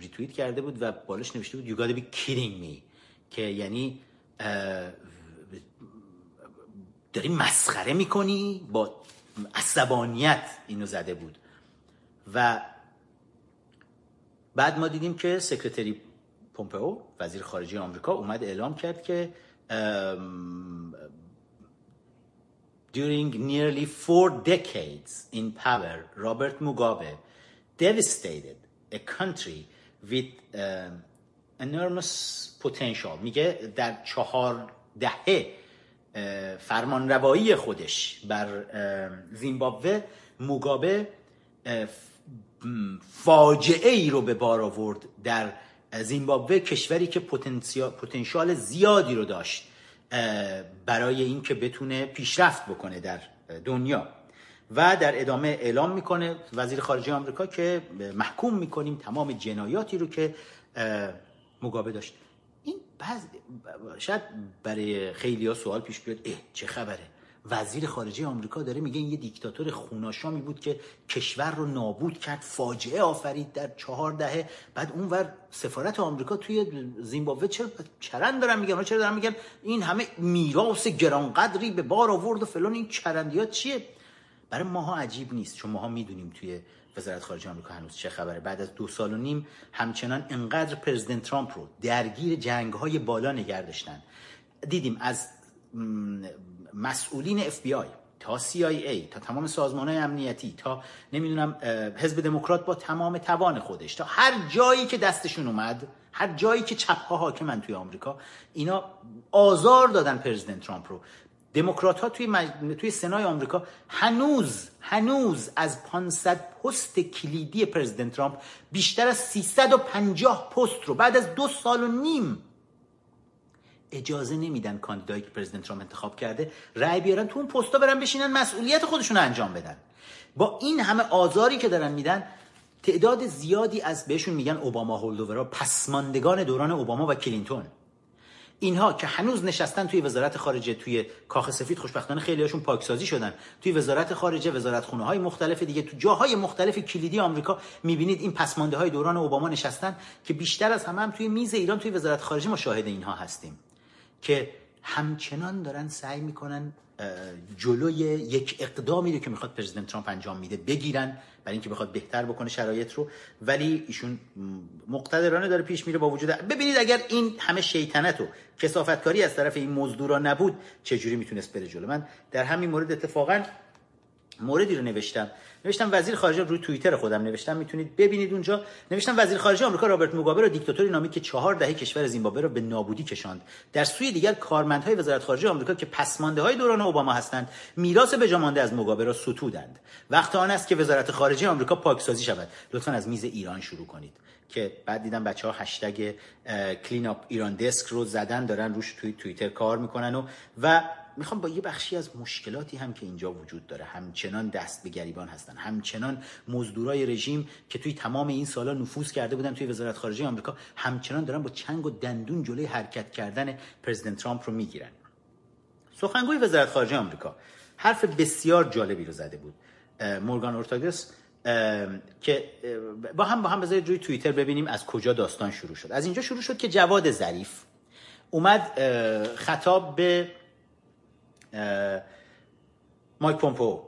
A: ریتوییت کرده بود و بالش نوشته بود you gotta be kidding me. که یعنی داری مسخره می‌کنی با عصبانیت اینو زده بود. و بعد ما دیدیم که سکرتری پومپئو وزیر خارجه آمریکا اومد اعلام کرد که during nearly four decades in power Robert Mugabe devastated a country with um, enormous potential. میگه در چهار دهه فرمانروایی خودش بر زیمبابوه موگابه فاجعه ای رو به بار آورد در زیمبابوه کشوری که پتانسیال زیادی رو داشت برای اینکه بتونه پیشرفت بکنه در دنیا. و در ادامه اعلام می‌کنه وزیر خارجه آمریکا که محکوم می‌کنیم تمام جنایاتی رو که مگابه داشت. این بعض شاید برای خیلی ها سوال پیش بیاد اه چه خبره؟ وزیر خارجه آمریکا داره میگه این یه دیکتاتور خوناشامی بود که کشور رو نابود کرد فاجعه آفرید در چهار دهه. بعد اونور سفارت آمریکا توی زیمبابوه چه چرند دارن میگن؟ چرا دارن میگن؟ این همه میراث گرانقدری به بار آورد و فلان. این چرندیات چیه؟ برای ماها عجیب نیست. چون ماها می‌دونیم توی وزارت خارجه آمریکا هنوز چه خبره. بعد از دو سال و نیم همچنان انقدر President ترامپ رو درگیر جنگ های بالا نگه داشتن. دیدیم از مسئولین اف بی آی تا CIA تا تمام سازمان های امنیتی تا نمی‌دونم حزب دموکرات با تمام توان خودش تا هر جایی که دستشون اومد هر جایی که چپ ها حاکمن توی آمریکا اینا آزار دادن President ترامپ رو. دموکرات ها توی, مج... توی سنای آمریکا هنوز هنوز از 500 پست کلیدی President ترامپ بیشتر از 350 پست رو بعد از دو سال و نیم اجازه نمیدن کاندیدایی که پرزیدنت ترامپ انتخاب کرده رأی بیارن تو اون پستا برن بشینن مسئولیت خودشون رو انجام بدن. با این همه آزاری که دارن میدن تعداد زیادی از بهشون میگن اوباما هولدوورا پسماندگان دوران اوباما و کلینتون. اینها که هنوز نشستن توی وزارت خارجه توی کاخ سفید خوشبختانه خیلی هاشون پاکسازی شدن. توی وزارت خارجه وزارت خونه های مختلف دیگه تو جاهای مختلف کلیدی آمریکا می‌بینید این پسمانده های دوران اوباما نشستن که بیشتر از همه هم توی میز ایران توی وزارت خارجه ما شاهد اینها هستیم. که همچنان دارن سعی می‌کنن جلوی یک اقدامی رو که می‌خواد پرزیدنت ترامپ انجام میده بگیرن برای اینکه بخواد بهتر بکنه شرایط رو. ولی ایشون مقتدرانه داره پیش میره با وجود ببینید اگر این همه شیطنت و کسافتکاری از طرف این مزدورا نبود چجوری می‌تونست بره جلو؟ من در همین مورد اتفاقا موردی رو نوشتم. نوشتم وزیر خارجه روی توییتر خودم نوشتم می‌تونید ببینید اونجا. نوشتم وزیر خارجه آمریکا رابرت موگابه رو دیکتاتوری نامید که چهار دهه کشور زیمبابوه رو به نابودی کشاند. در سوی دیگر کارمندهای وزارت خارجه آمریکا که پسمانده های دوران اوباما هستند میراث به مانده از موگابه را ستودند. وقت آن است که وزارت خارجه آمریکا پاکسازی شود. لطفا از میز ایران شروع کنید که بعد دیدم بچه ها هشتگ کلین اپ ایران دسک رو زدن دارن روش توی توییتر کار می‌کنن و و می‌خوام با یه بخشی از مشکلاتی هم که اینجا وجود داره همچنان دست به گریبان هستن همچنان مزدورای رژیم که توی تمام این سالا نفوذ کرده بودن توی وزارت خارجه آمریکا همچنان دارن با چنگ و دندون جلوی حرکت کردن پرزیدنت ترامپ رو می‌گیرن. سخنگوی وزارت خارجه آمریکا حرف بسیار جالبی رو زده بود مورگان اورتاگس که با هم با هم بذارید روی توییتر ببینیم از کجا داستان شروع شد. از اینجا شروع شد که جواد ظریف اومد خطاب به مایک پومپو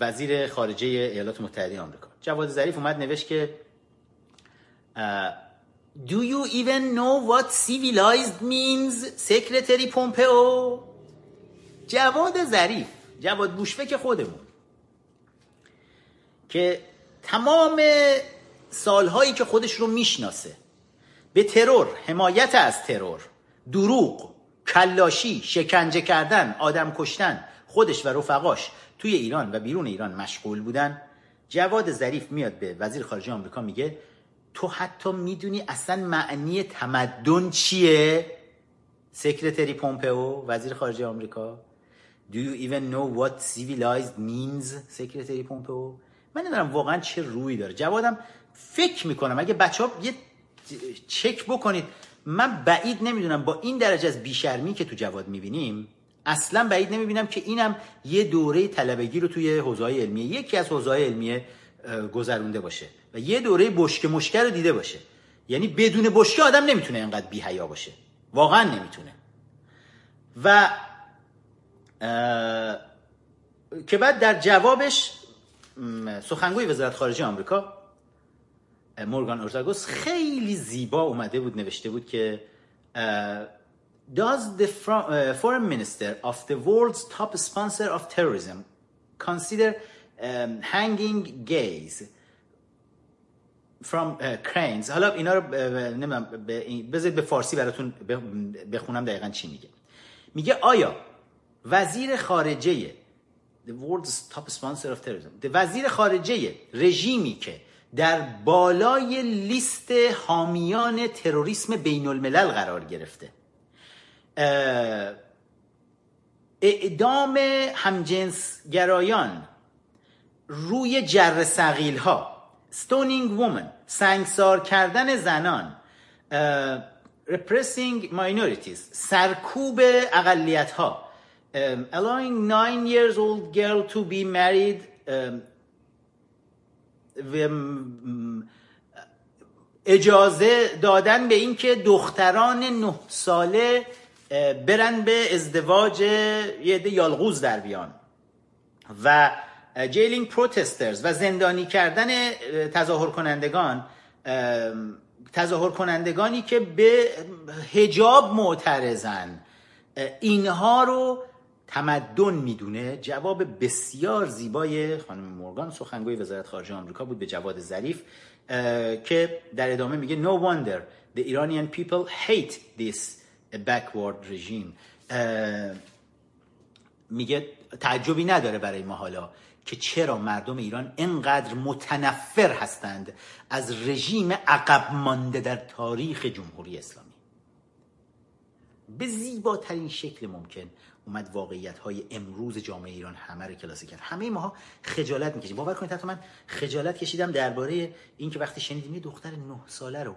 A: وزیر خارجه ایالات متحده آمریکا. جواد ظریف اومد نوشت که Do you even know what civilized means Secretary Pompeo? جواد ظریف جواد بوشفک خودمون که تمام سالهایی که خودش رو می‌شناسه به ترور حمایت از ترور دروغ کلاشی شکنجه کردن آدم کشتن خودش و رفقاش توی ایران و بیرون ایران مشغول بودن. جواد ظریف میاد به وزیر خارجه آمریکا میگه تو حتی می‌دونی اصلا معنی تمدن چیه؟ Secretary پومپئو وزیر خارجه آمریکا. Do you even know what civilized means Secretary Pompeo؟ من نمی‌دونم واقعا چه روی داره. جوادم فکر می‌کنم اگه بچه ها یه چک بکنید من بعید نمی‌دونم با این درجه از بیشرمی که تو جواد می‌بینیم اصلا بعید نمی‌بینم که اینم یه دوره طلبگی رو توی حوزه علمیه یکی از حوزه علمیه گذرونده باشه و یه دوره بشک مشکه رو دیده باشه. یعنی بدون بشکه آدم نمی‌تونه انقدر بی حیا باشه. واقعا نمی‌تونه. و که بعد در جوابش سخنگوی وزارت خارجه آمریکا مورگان اورتاگوس خیلی زیبا اومده بود نوشته بود که Does the foreign minister of the world's top sponsor of terrorism consider um, hanging gays from uh, cranes? حالا اینا رو نمی‌دونم بذارید به فارسی براتون بخونم دقیقا چی میگه. میگه آیا وزیر خارجه the world's top sponsor of terrorism وزیر خارجه رژیمی که در بالای لیست حامیان تروریسم بین الملل قرار گرفته. اعدام همجنسگرایان روی جر سقیل ها ستونینگ وومن سنگسار کردن زنان repressing minorities سرکوب اقلیت ها allowing nine years old girl to be married اجازه دادن به اینکه دختران نه ساله برن به ازدواج یه ده یالغوز در بیان. و جیلینگ پروتسترز و زندانی کردن تظاهر کنندگان تظاهر کنندگانی که به هجاب معترضن. اینها رو تمدن می‌دونه. جواب بسیار زیبای خانم مورگان سخنگوی وزارت خارجه آمریکا بود به جواد ظریف که در ادامه میگه no wonder the Iranian people hate this backward regime. میگه تعجبی نداره برای ما حالا که چرا مردم ایران انقدر متنفر هستند از رژیم عقب مانده در تاریخ جمهوری اسلامی. به زیباترین شکل ممکن اومد واقعیت های امروز جامعه ایران همه رو کلاسه کرد. همه ماها خجالت می‌کشیم باور کنید حتی من خجالت کشیدم درباره اینکه وقتی شنیدیم یه دختر نه ساله رو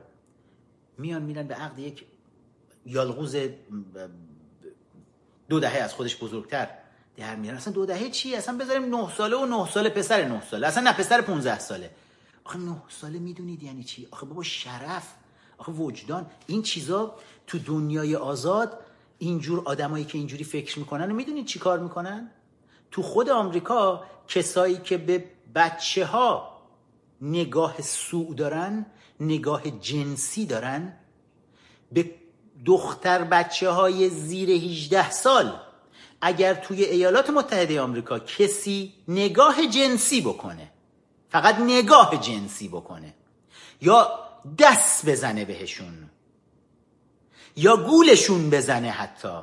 A: میان میرن به عقد یک یالغوز دو دهه از خودش بزرگتر در میارن. اصلا دو دهه چی؟ اصلا بذاریم نه ساله و نه ساله پسر نه ساله. اصلا نه پسر 15 ساله. آخه نه ساله می‌دونید یعنی چی؟ آخه بابا شرف. آخه وجدان. این چیزا تو دنیای آزاد اینجور آدمایی که اینجوری فکر می‌کنن و می‌دونید چی کار می‌کنن؟ تو خود آمریکا کسایی که به بچه ها نگاه سوء دارن نگاه جنسی دارن به دختر بچه های زیر 18 سال اگر توی ایالات متحده آمریکا کسی نگاه جنسی بکنه فقط نگاه جنسی بکنه یا دست بزنه بهشون یا گولشون بزنه حتی.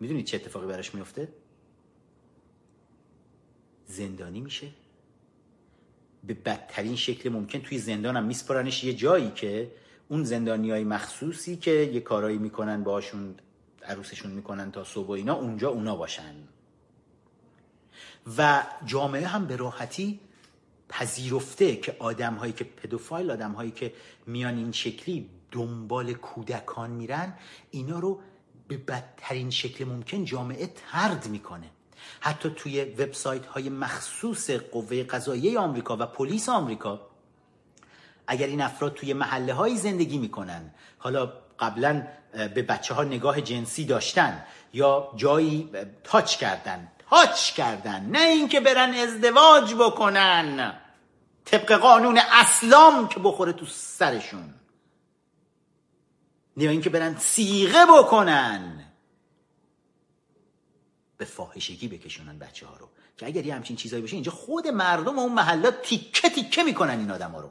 A: می‌دونید چه اتفاقی براش میفته زندانی میشه. به بدترین شکل ممکن توی زندان هم میسپرنش یه جایی که اون زندانی های مخصوصی که یه کارایی می‌کنن باشون عروسشون می‌کنن تا صبح و اینا اونجا اونا باشن. و جامعه هم به راحتی پذیرفته که آدم هایی که پدوفایل آدم هایی که میان این شکلی دنبال کودکان میرن اینا رو به بدترین شکل ممکن جامعه ترد می‌کنه. حتی توی وبسایت های مخصوص قوه قضاییه آمریکا و پلیس آمریکا اگر این افراد توی محله های زندگی می‌کنن حالا قبلا به بچه ها نگاه جنسی داشتن یا جایی تاچ کردن تاچ کردن نه اینکه برن ازدواج بکنن. طبق قانون اسلام که بخوره تو سرشون. نه اینکه برن سیغه بکنن. به فاحشگی بکشونن بچه ها رو. که اگر یه همچین چیزایی باشه اینجا خود مردم اون محلات تیکه تیکه می‌کنن این آدم ها رو.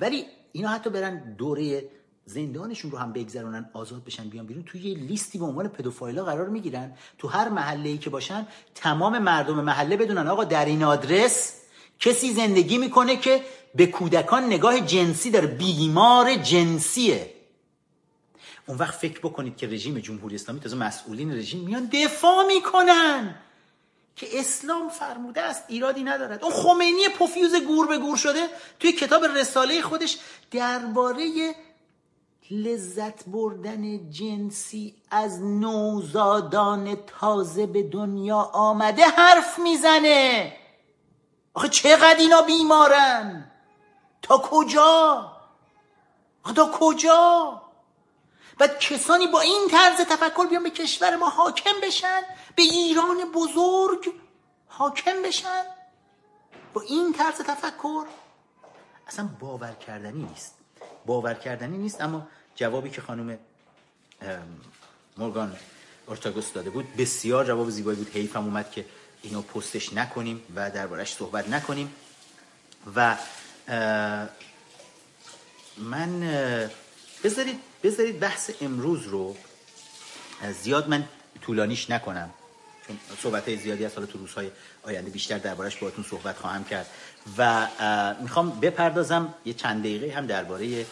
A: ولی اینا حتی برن دوره زندانشون رو هم بگذرونن آزاد بشن بیان بیرون توی یه لیستی به عنوان پدوفایلا قرار می‌گیرن. تو هر محله ای که باشن تمام مردم محله بدونن آقا در این آدرس کسی زندگی می‌کنه که به کودکان نگاه جنسی داره. بیمار جنسیه. اون وقت فکر بکنید که رژیم جمهوری اسلامی تازه مسئولین رژیم میان دفاع می‌کنن که اسلام فرموده است ایرادی ندارد. اون خمینی پوفیوز گور به گور شده توی کتاب رساله خودش درباره لذت بردن جنسی از نوزادان تازه به دنیا آمده حرف می‌زنه. آخه چقدر اینا بیمارن؟ تا کجا؟ آخه تا کجا؟ بعد کسانی با این طرز تفکر بیان به کشور ما حاکم بشن به ایران بزرگ حاکم بشن؟ با این طرز تفکر؟ اصلا باور کردنی نیست. باور کردنی نیست اما جوابی که خانم مورگان ارتاگوس داده بود بسیار جواب زیبایی بود. حیفم اومد که اینو پستش نکنیم و دربارش صحبت نکنیم. و من بذارید بذارید بحث امروز رو زیاد من طولانیش نکنم. چون صحبت های زیادی از حالا تو روزهای آینده بیشتر دربارش باهاتون صحبت خواهم کرد. و می‌خوام بپردازم یه چند دقیقه هم درباره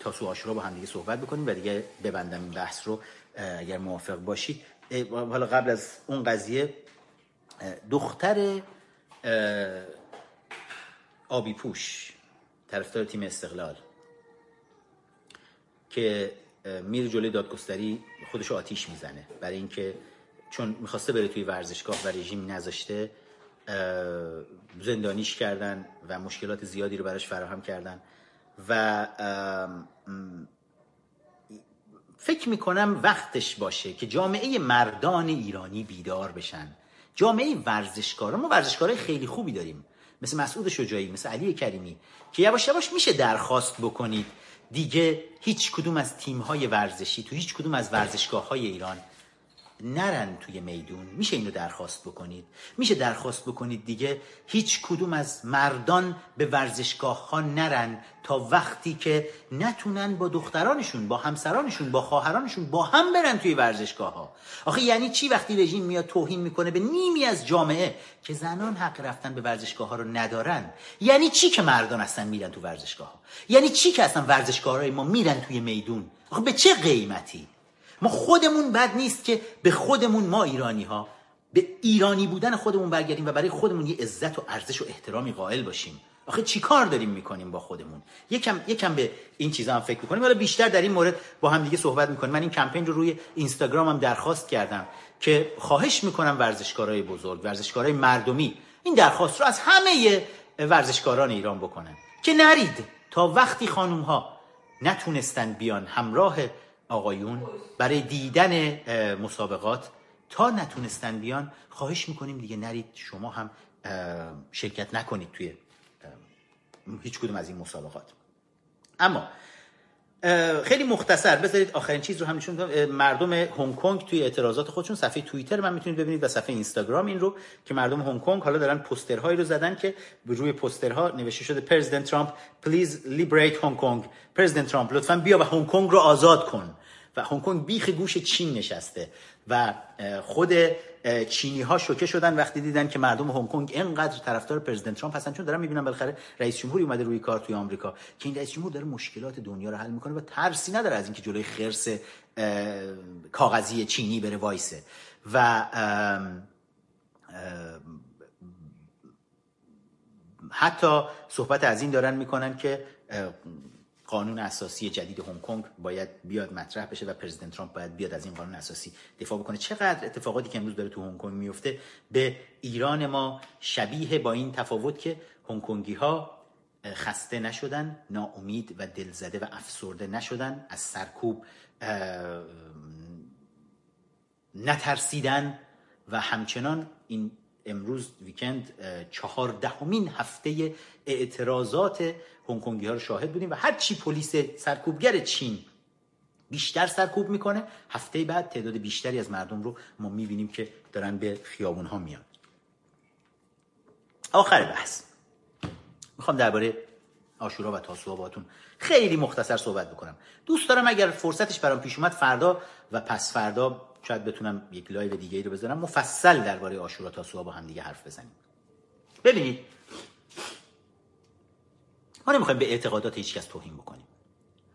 A: تاسو آشورا با هم دیگه صحبت بکنیم و دیگه ببندم این بحث رو اگر موافق باشید حالا قبل از اون قضیه دختر آبی پوش طرفدار تیم استقلال. که میره جلوی دادگستری خودش آتیش می‌زنه. برای اینکه چون می‌خواسته بره توی ورزشگاه و رژیم نذاشته زندانیش کردن و مشکلات زیادی رو براش فراهم کردن. و فکر می‌کنم وقتش باشه که جامعه مردان ایرانی بیدار بشن. جامعه ورزشکاران ما ورزشکارای خیلی خوبی داریم. مثل مسعود شجاعی مثل علی کریمی. که یواش یواش میشه درخواست بکنید دیگه هیچ کدوم از تیم های ورزشی تو هیچ کدوم از ورزشگاه های ایران نرن توی میدون. میشه اینو درخواست بکنید. میشه درخواست بکنید دیگه هیچ کدوم از مردان به ورزشگاه ها نرن تا وقتی که نتونن با دخترانشون با همسرانشون با خواهرانشون با هم برن توی ورزشگاه ها آخه یعنی چی وقتی رژیم میاد توهین می‌کنه به نیمی از جامعه که زنان حق رفتن به ورزشگاه ها رو ندارن؟ یعنی چی که مردان اصلا میرن تو ورزشگاه ها یعنی چی که اصلا ورزشگاه های ما میرن توی میدون؟ آخه به چه قیمتی؟ ما خودمون بد نیست که به خودمون ما ایرانی ها به ایرانی بودن خودمون برگردیم و برای خودمون یه عزت و ارزش و احترامی قائل باشیم. آخه چی کار داریم می‌کنیم با خودمون؟ یکم یکم به این چیزا هم فکر می‌کنیم. حالا بیشتر در این مورد با هم دیگه صحبت می‌کنیم. من این کمپین رو روی اینستاگرام هم درخواست کردم که خواهش می‌کنم ورزشکارای بزرگ ورزشکارای مردمی این درخواست رو از همه ورزشکاران ایران بکنن. که نرید تا وقتی خانوم ها نتونستن بیان همراه آقایون برای دیدن مسابقات تا نتونستن بیان خواهش می‌کنیم دیگه نرید شما هم شرکت نکنید توی هیچ کدوم از این مسابقات. اما خیلی مختصر بذارید آخرین چیز رو هم نشون مردم هنگ کنگ توی اعتراضات خودشون صفحه توییتر من می‌تونید ببینید و صفحه اینستاگرام این رو که مردم هنگ کنگ حالا دارن پوسترهایی رو زدن که روی پوسترها نوشته شده President Trump please liberate Hong Kong President ترامپ لطفا بیا و هنگ کنگ رو آزاد کن. و هنگ کنگ بیخ گوش چین نشسته و خود چینی ها شوکه شدن وقتی دیدن که مردم هنگ کنگ اینقدر طرفدار President ترامپ هستن. چون دارن می‌بینن بالاخره رئیس جمهوری اومده روی کار توی آمریکا که این رئیس جمهور داره مشکلات دنیا رو حل می‌کنه و ترسی نداره از اینکه جلوی خرس کاغذی چینی بره وایسه. و حتی صحبت از این دارن می‌کنن که قانون اساسی جدید هنگ کنگ باید بیاد مطرح بشه و پرزیدنت ترامپ باید بیاد از این قانون اساسی دفاع بکنه. چقدر اتفاقاتی که امروز داره تو هنگ کنگ میفته به ایران ما شبیه با این تفاوت که هنگ کنگی ها خسته نشدن ناامید و دلزده و افسرده نشدن از سرکوب نترسیدن و همچنان این امروز ویکند چهاردهمین هفته اعتراضات هنگکنگی ها رو شاهد بودیم و هر چی پلیس سرکوبگر چین بیشتر سرکوب می‌کنه هفته بعد تعداد بیشتری از مردم رو ما می‌بینیم که دارن به خیابون ها میان. آخر بحث. می‌خوام درباره آشورا و تاسوعا باتون خیلی مختصر صحبت بکنم. دوست دارم اگر فرصتش برام پیش اومد فردا و پس فردا شاید بتونم یک live دیگه ای رو بذارم مفصل درباره عاشورا تاسوعا با هم دیگه حرف بزنیم. ببینید ما نمی‌خوایم به اعتقادات هیچکس توهین بکنیم.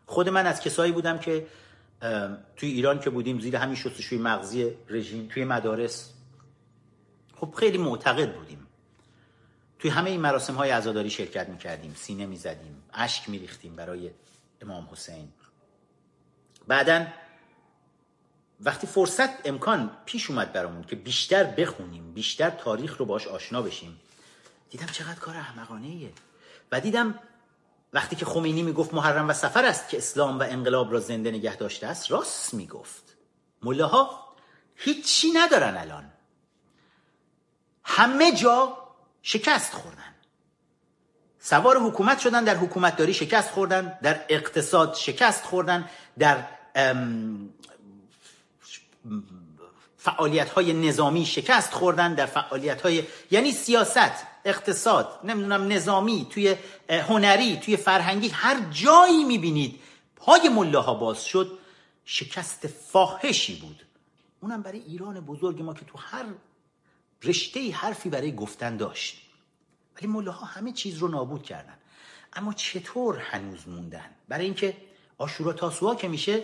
A: خود من از کسایی بودم که توی ایران که بودیم زیر همین شستشوی مغزی رژیم توی مدارس خب خیلی معتقد بودیم. توی همه این مراسم های عزاداری شرکت می‌کردیم سینه می‌زدیم اشک میریختیم برای امام حسین. بعدا وقتی فرصت امکان پیش اومد برامون که بیشتر بخونیم بیشتر تاریخ رو باش آشنا بشیم دیدم چقدر کار احمقانه ایه و دیدم وقتی که خمینی می‌گفت محرم و سفر است که اسلام و انقلاب را زنده نگه داشته است راست می‌گفت. ملاها هیچی ندارن الان. همه جا شکست خوردن. سوار حکومت شدن در حکومتداری شکست خوردن در اقتصاد شکست خوردن در فعالیت های نظامی شکست خوردن در فعالیت های یعنی سیاست. اقتصاد نمی‌دونم نظامی توی هنری توی فرهنگی هر جایی می‌بینید. پای ملاها باز شد شکست فاحشی بود. اونم برای ایران بزرگ ما که تو هر رشته حرفی برای گفتن داشت. ولی ملاها همه چیز رو نابود کردن. اما چطور هنوز موندن؟ برای اینکه عاشورا تاسوعا که میشه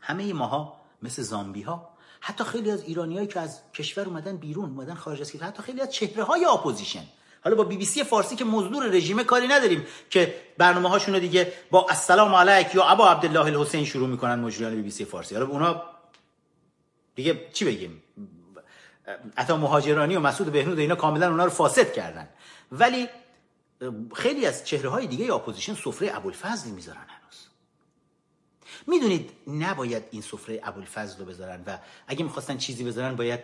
A: همه ماها مثل زامبی ها حتی خیلی از ایرانیایی که از کشور اومدن بیرون اومدن خارج از کشور حتی خیلی از چهره های opposition. حالا با بی بی سی فارسی که مزدور رژیم کاری نداریم که برنامه هاشون دیگه با السلام علیک یا ابا عبدالله الحسین شروع می‌کنن مجریان بی بی سی فارسی. حالا اونا دیگه چی بگیم؟ عطا مهاجرانی و مسعود بهنود اینا کاملا اونا رو فاسد کردن. ولی خیلی از چهره های دیگه opposition سفره ابوالفضل می‌ذارن. می‌دونید نباید این سفره ابوالفضل رو بذارن و اگه می‌خواستن چیزی بذارن باید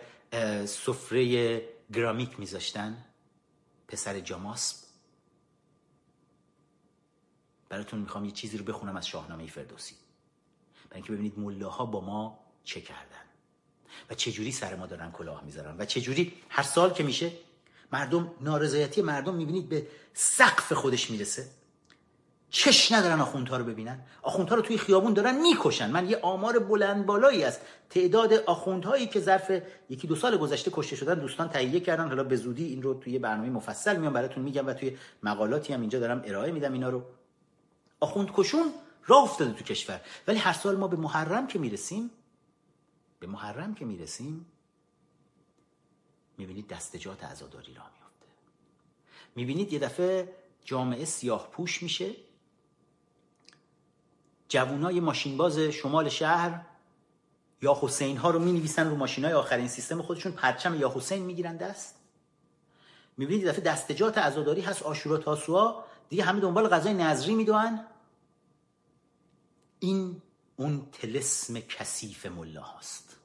A: سفره گرامیک میذاشتن. پسر جاماسب براتون می‌خوام یه چیزی رو بخونم از شاهنامه فردوسی. برای اینکه ببینید ملاها با ما چه کردن و چه جوری سر ما دارن کلاه می‌ذارن و چه جوری هر سال که میشه مردم نارضایتی مردم می‌بینید به سقف خودش می‌رسه. چش ندارن آخوندها رو ببینن. آخوندها رو توی خیابون دارن می‌کشن. من یه آمار بلند بالایی است تعداد آخوندهایی که ظرف یکی دو سال گذشته کشته شدن دوستان تهیه کردن. حالا به زودی این رو توی برنامه مفصل میام براتون میگم و توی مقالاتی هم اینجا دارم ارائه میدم اینا رو. آخوند کشون راه افتاده تو کشور. ولی هر سال ما به محرم که می‌رسیم به محرم که می‌رسیم می‌بینید دستجات عزاداری را میفته می‌بینید یه دفعه جامعه سیاه پوش میشه. جوانای ماشینباز شمال شهر یا حسین ها رو می نویسن رو ماشین های آخرین سیستم خودشون پرچم یا حسین می‌گیرن دست. می‌بینید دفعه دستجات عزاداری هست آشورا تاسوعا دیگه همه دنبال غذای نظری می‌دونن این اون تلسم کثیف مله هاست.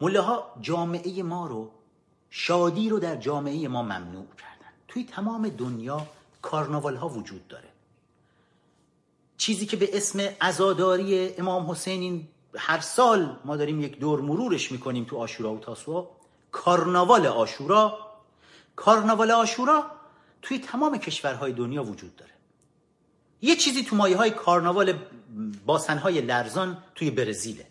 A: مله ها جامعه ما رو شادی رو در جامعه ما ممنوع کردن. توی تمام دنیا کارناوال ها وجود داره. چیزی که به اسم عزاداری امام حسین هر سال ما داریم یک دور مرورش می‌کنیم تو آشورا و تاسوعا کارناوال آشورا. کارناوال آشورا توی تمام کشورهای دنیا وجود داره. یه چیزی تو مایه های کارناوال باسنهای لرزان توی برزیله.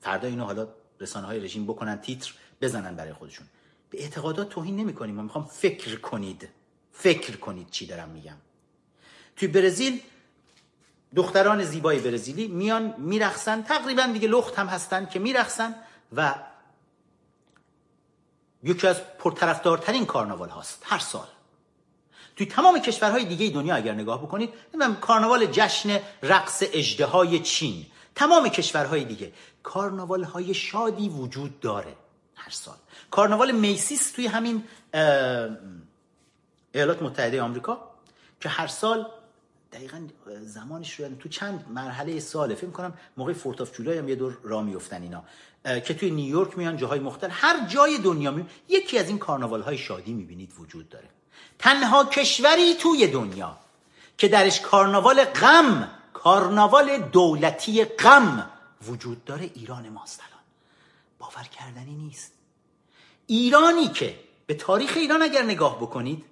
A: فردا اینو حالا رسانه های رژیم بکنن تیتر بزنن برای خودشون. به اعتقادات توهین نمی کنیم ما می‌خوام فکر کنید. فکر کنید چی دارم میگم. توی برزیل دختران زیبای برزیلی میان میرخصن تقریبا دیگه لخت هم هستن که میرخصن و یکی از پرطرفدارترین کارناوال هاست هر سال. توی تمام کشورهای دیگه دنیا اگر نگاه بکنید نمی‌دونم کارناوال جشن رقص اجده چین تمام کشورهای دیگه کارناوال های شادی وجود داره هر سال. کارناوال میسیس توی همین ایالات متحده آمریکا که هر سال دقیقا زمانش رو تو چند مرحله ساله فکر کنم موقع فورت آف جولای هم یه دور را میفتن اینا که توی نیویورک میان جاهای مختلف هر جای دنیا می یکی از این کارناوال های شادی می‌بینید وجود داره. تنها کشوری توی دنیا که درش کارناوال غم کارناوال دولتی غم وجود داره ایران ماست الان. باور کردنی نیست. ایرانی که به تاریخ ایران اگر نگاه بکنید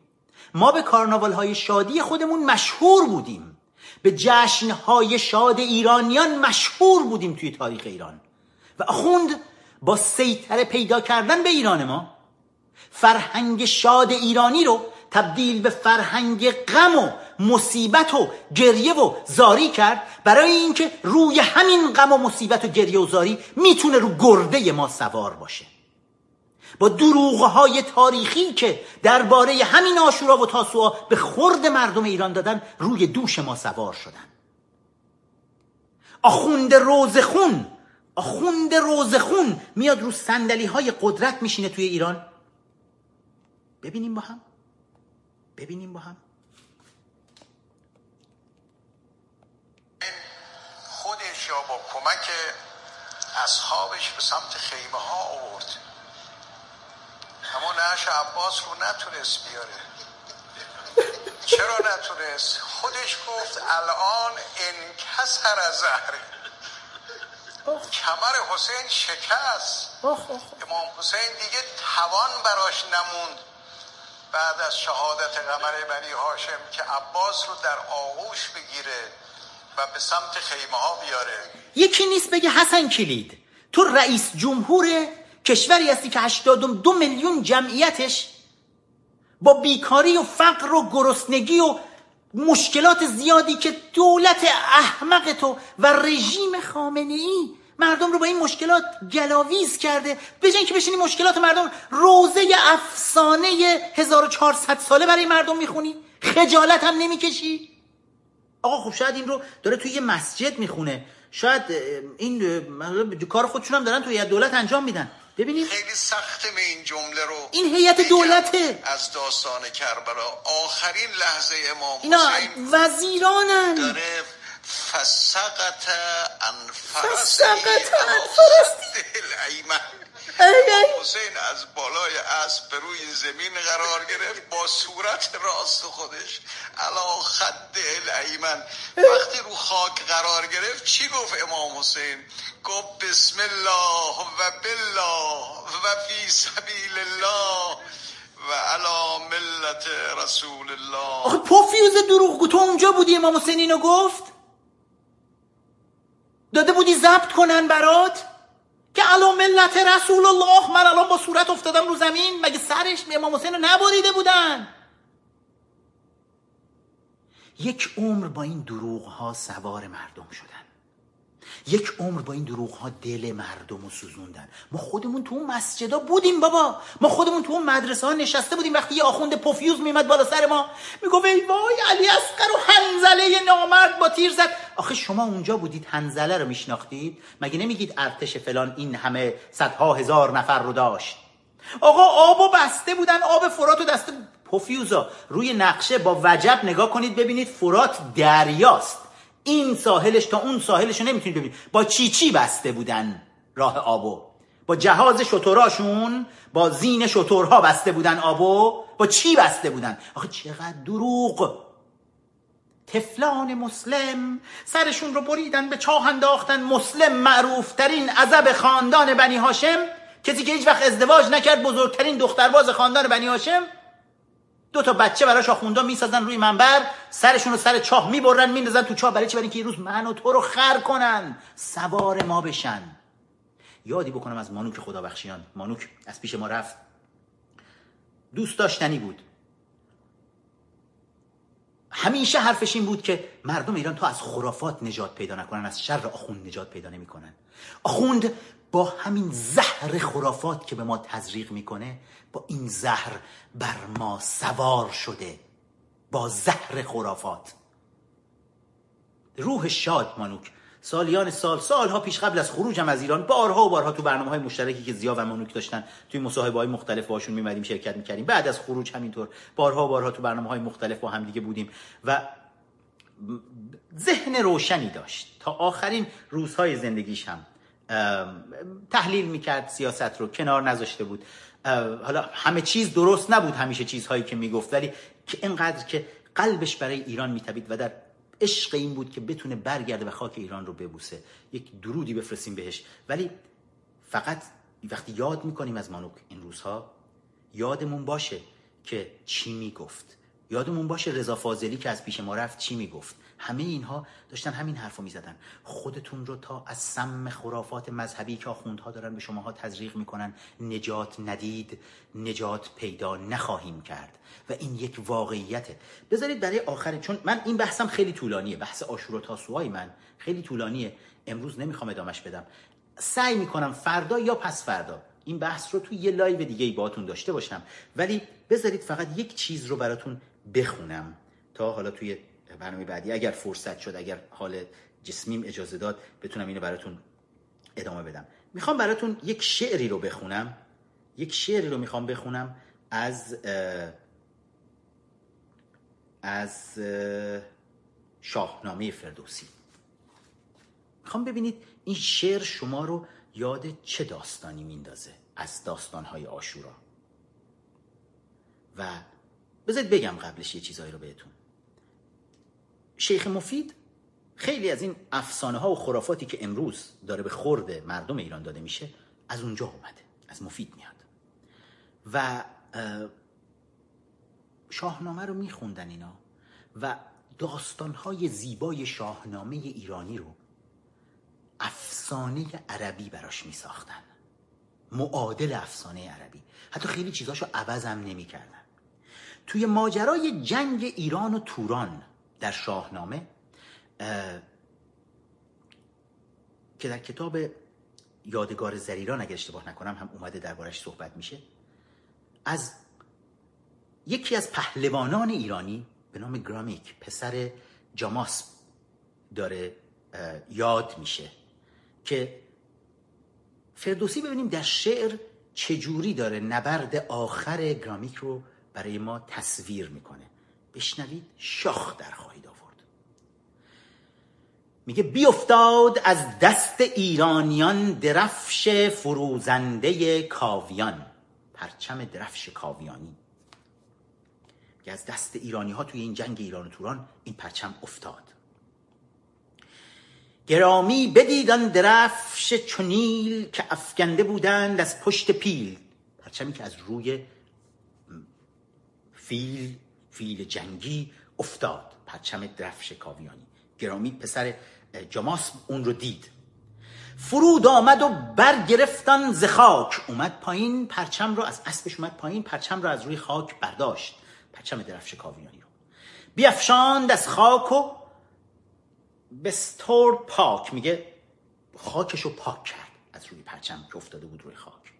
A: ما به کارناوال های شادی خودمون مشهور بودیم. به جشن های شاد ایرانیان مشهور بودیم توی تاریخ ایران. و اخوند با سیطره پیدا کردن به ایران ما فرهنگ شاد ایرانی رو تبدیل به فرهنگ غم و مصیبت و گریه و زاری کرد. برای اینکه روی همین غم و مصیبت و گریه و زاری می‌تونه رو گرده ما سوار باشه. با دروغهای تاریخی که درباره همین آشورا و تاسوعا به خورد مردم ایران دادن روی دوش ما سوار شدن. آخوند روزخون آخوند روزخون میاد رو سندلی های قدرت میشینه توی ایران. ببینیم با هم. ببینیم با هم.
D: خودش یا با کمک اصحابش به سمت خیمه ها آورد. اما نعش عباس رو نتونست بیاره. چرا نتونست؟ خودش گفت الان انکسر از زهره کمر حسین شکست. امام حسین دیگه توان براش نموند. بعد از شهادت قمر بنی هاشم که عباس رو در آغوش بگیره و به سمت خیمه ها بیاره.
A: یکی نیست بگه حسن کلید. تو رئیس جمهور کشوری هستی که 82 میلیون جمعیتش با بیکاری و فقر و گرسنگی و مشکلات زیادی که دولت احمق تو و رژیم خامنه ای مردم رو با این مشکلات گلاویز کرده. به که بشینی مشکلات مردم روزه افسانه 1400 ساله برای مردم می‌خونی. خجالت هم نمی‌کشی. آقا خب شاید این رو داره توی یه مسجد می‌خونه. شاید این کار خودشون هم دارن توی دولت انجام میدن. ببینید
D: خیلی سخته به این جمله رو
A: این هیئت دولته.
D: از داستان کربلا. آخرین لحظه امام
A: اینا وزیرانن.
D: داره فسقت ان
A: فسقت
D: حسین از بالای اسب به روی زمین قرار گرفت با صورت راست خودش علا خد الایمن. وقتی رو خاک قرار گرفت چی گفت امام حسین؟ گفت بسم الله و بالله و فی سبیل الله و علا ملت رسول الله.
A: آخه پوفیوز دروغ تو اونجا بودی امام حسین اینو گفت؟ داده بودی ضبط کنن برات؟ که علا ملت رسول الله من الان با صورت افتادم رو زمین مگه سرش امام حسین رو نبریده بودن؟ یک عمر با این دروغ ها سوار مردم شدن. یک عمر با این دروغ ها دل مردم رو سوزوندن. ما خودمون تو اون مسجدا بودیم بابا. ما خودمون تو اون مدرسه ها نشسته بودیم وقتی یه آخوند پوفیوز میمد بالا سر ما. می‌گفت ای وای علی اصغر و حنزله نامرد با تیر زد. آخه شما اونجا بودید حنزله رو میشناختید؟ مگه نمیگید ارتش فلان این همه صدها هزار نفر رو داشت؟ آقا آب بسته بودن آب فرات و دست پوفیوزا. روی نقشه با وجب نگاه کنید ببینید فرات دریاست. این ساحلش تا اون ساحلش رو نمی‌تونید ببینید. با چی چی بسته بودن راه آبو؟ با جهاز شطوراشون با زین شطورها بسته بودن آبو؟ با چی بسته بودن؟ آخه چقدر دروغ! تفلان مسلم سرشون رو بریدن به چاه انداختن. مسلم معروف ترین عذب خاندان بنی هاشم. کسی که هیچ وقت ازدواج نکرد بزرگترین دخترباز خاندان بنی هاشم. دو تا بچه براش آخوندا می‌سازن روی منبر سرشون رو سر چاه می‌برن میندازن تو چاه. برای چی؟ برای اینکه روز من و تو رو خر کنن. سوار ما بشن. یادی بکنم از مانوک خدا بخشیان مانوک از پیش ما رفت. دوست داشتنی بود. همیشه حرفش این بود که مردم ایران تا از خرافات نجات پیدا نکنن از شر آخوند نجات پیدا نمی‌کنن. آخوند با همین زهر خرافات که به ما تزریق می‌کنه با این زهر بر ما سوار شده. با زهر خرافات. روح شاد مانوک سالیان سال سالها پیش قبل از خروجم از ایران بارها و بارها تو برنامه های مشترکی که زیا و مانوک داشتن توی مصاحبه های مختلف باشون میمدیم شرکت می‌کردیم. بعد از خروج همینطور بارها و بارها تو برنامه های مختلف با همدیگه بودیم و ذهن روشنی داشت. تا آخرین روزهای زندگیش هم تحلیل می‌کرد سیاست رو کنار نذاشته بود. حالا همه چیز درست نبود همیشه چیزهایی که می‌گفت ولی که اینقدر که قلبش برای ایران میتبید و در عشق این بود که بتونه برگرده و خاک ایران رو ببوسه. یک درودی بفرستیم بهش. ولی فقط وقتی یاد می‌کنیم از مانوک این روزها یادمون باشه که چی می‌گفت. یادمون باشه رضا فاضلی که از پیش ما رفت چی می‌گفت. همه اینها داشتن همین حرفو می‌زدن. خودتون رو تا از سم خرافات مذهبی که آخوندها دارن به شماها تزریق می‌کنن نجات ندید نجات پیدا نخواهیم کرد. و این یک واقعیته. بذارید برای آخر چون من این بحثم خیلی طولانیه. بحث عاشورا تاسوعای من خیلی طولانیه. امروز نمی‌خوام ادامش بدم. سعی می‌کنم فردا یا پس فردا. این بحث رو توی یه live دیگه ای باهاتون داشته باشم. ولی بذارید فقط یک چیز رو براتون بخونم تا حالا توی برنامه بعدی. اگر فرصت شد اگر حال جسمیم اجازه داد بتونم اینو براتون ادامه بدم. می‌خوام براتون یک شعری رو بخونم. یک شعری رو می‌خوام بخونم از از شاهنامه فردوسی. می‌خوام ببینید این شعر شما رو یاد چه داستانی میندازه از داستانهای آشورا؟ و بذارید بگم قبلش یه چیزهایی رو بهتون. شیخ مفید خیلی از این افسانه ها و خرافاتی که امروز داره به خورد مردم ایران داده میشه از اونجا اومده از مفید میاد. و شاهنامه رو میخوندن اینا و داستانهای زیبای شاهنامه ایرانی رو افسانه عربی براش میساختن. معادل افسانه عربی. حتی خیلی چیزاشو عوض هم نمی‌کردن. توی ماجرای جنگ ایران و توران در شاهنامه که در کتاب یادگار زریران اگر اشتباه نکنم هم اومده دربارش صحبت میشه از یکی از پهلوانان ایرانی به نام گرامیک پسر جاماس داره یاد میشه که فردوسی ببینیم در شعر چجوری داره نبرد آخر گرامیک رو برای ما تصویر می‌کنه. بشنوید شاخ در خواهید آورد. میگه بیافتاد از دست ایرانیان درفش فروزنده کاویان پرچم درفش کاویانی. که از دست ایرانی ها توی این جنگ ایران و توران این پرچم افتاد. گرامی بدیدن درفش چنیل که افکنده بودند از پشت پیل پرچمی که از روی فیل فیل جنگی افتاد پرچم درفش کاویانی گرامی پسر جماس اون رو دید. فرود آمد و برگرفتن ز خاک. اومد پایین پرچم رو از اسبش اومد پایین پرچم رو از روی خاک برداشت. پرچم درفش کاویانی رو. بیافشاند از خاک و بستور پاک. میگه خاکش رو پاک کرد از روی پرچم که افتاده بود روی خاک.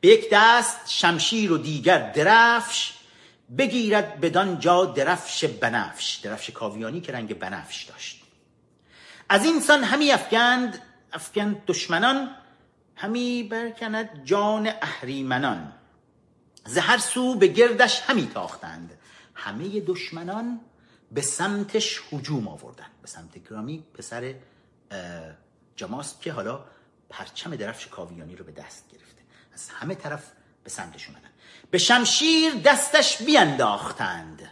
A: به یک دست شمشیر و دیگر درفش بگیرد بدان جا درفش بنفش درفش کاویانی که رنگ بنفش داشت. از این سان همی افگند افگند دشمنان همی برکند جان اهریمنان. زهر سو به گردش همی تاختند. همه دشمنان به سمتش هجوم آوردن به سمت گرامی پسر جماست که حالا پرچم درفش کاویانی رو به دست گرفته. از همه طرف به سمتش اومدن. به شمشیر دستش بیانداختند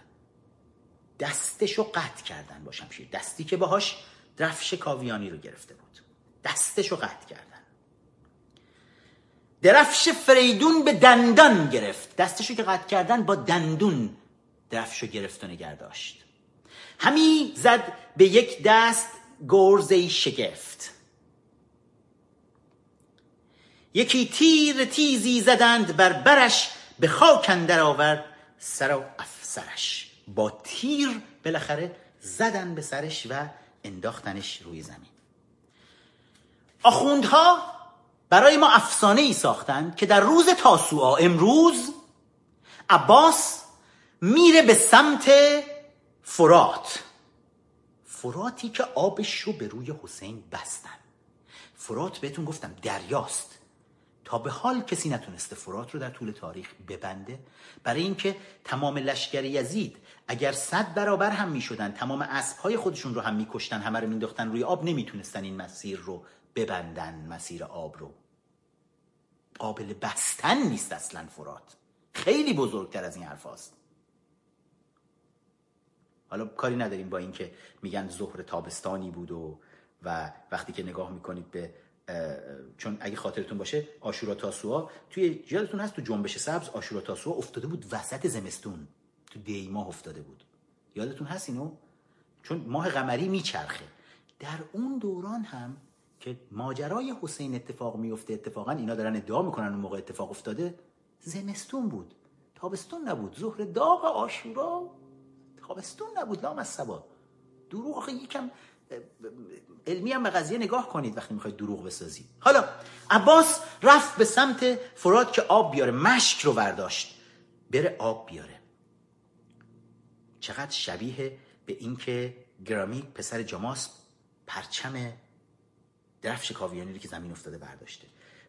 A: دستش رو قطع کردن با شمشیر. دستی که باهاش درفش کاویانی رو گرفته بود. دستش رو قطع کردن. درفش فریدون به دندان گرفت. دستش رو که قطع کردن با دندون درفش رو گرفت و نگر داشت. همی زد به یک دست گرزه شگفت. یکی تیر تیزی زدند بر برش به خاک اندر آورد سر و افسرش. با تیر بالاخره زدن به سرش و انداختنش روی زمین. آخوندها برای ما افسانه ای ساختند که در روز تاسوعا امروز عباس میره به سمت فرات. فراتی که آبش رو به روی حسین بستن. فرات بهتون گفتم دریاست. تا به حال کسی نتونسته فرات رو در طول تاریخ ببنده. برای اینکه تمام لشکر یزید اگر صد برابر هم می‌شدن تمام اسبهای خودشون رو هم میکشتن همه رو مینداختن روی آب نمی‌تونستن این مسیر رو ببندن مسیر آب رو. قابل بستن نیست اصلا فرات. خیلی بزرگتر از این حرف هست. حالا کاری نداریم با اینکه میگن ظهر تابستانی بود و و وقتی که نگاه می‌کنید به چون اگه خاطرتون باشه آشورا تاسوعا توی یادتون هست تو جنبش سبز آشورا تاسوعا افتاده بود وسط زمستون تو دی ماه افتاده بود. یادتون هست اینو؟ چون ماه قمری میچرخه. در اون دوران هم که ماجرای حسین اتفاق میفته اتفاقا اینا دارن ادعا می‌کنن اون موقع اتفاق افتاده زمستون بود. تابستون نبود. ظهر داغ آشورا تابستون نبود. لام از سبا دروغ یکم علمی هم به قضیه نگاه کنید وقتی می‌خواید دروغ بسازید. حالا عباس رفت به سمت فراد که آب بیاره مشک رو برداشت. بره آب بیاره. چقدر شبیه به اینکه گرامی پسر جماس پرچم درفش کاویانی رو که زمین افتاده برداشته.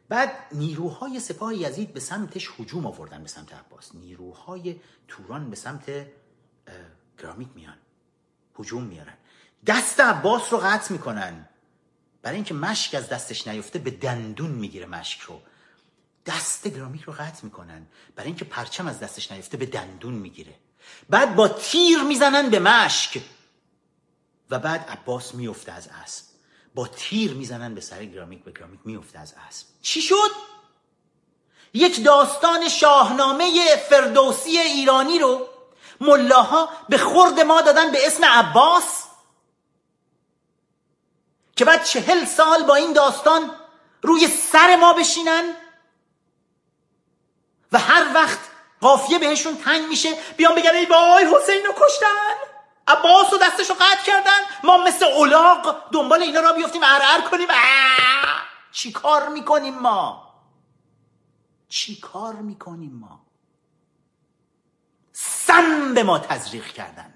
A: بعد نیروهای سپاه یزید به سمتش هجوم آوردن به سمت عباس. نیروهای توران به سمت گرامیک میان. هجوم میارن. دست عباس رو قطع می‌کنن. برای اینکه مشک از دستش نیفته به دندون می‌گیره مشک رو. دست گرامیک رو قطع می‌کنن. برای اینکه پرچم از دستش نیفته به دندون می‌گیره. بعد با تیر می‌زنن به مشک. و بعد عباس میفته از اسب. با تیر می‌زنن به سر گرامیک و گرامیک میفته از اسب. چی شد؟ یک داستان شاهنامه فردوسی ایرانی رو ملاها به خورد ما دادن به اسم عباس. که بعد چهل سال با این داستان روی سر ما بشینن و هر وقت قافیه بهشون تنگ میشه بیان بگن ای وای حسین رو کشتن. عباس و دستش رو قطع کردن. ما مثل اولاغ دنبال اینا را بیفتیم ارعر کنیم. چی کار می‌کنیم ما؟ چی کار می‌کنیم ما؟ سم به ما تزریق کردن.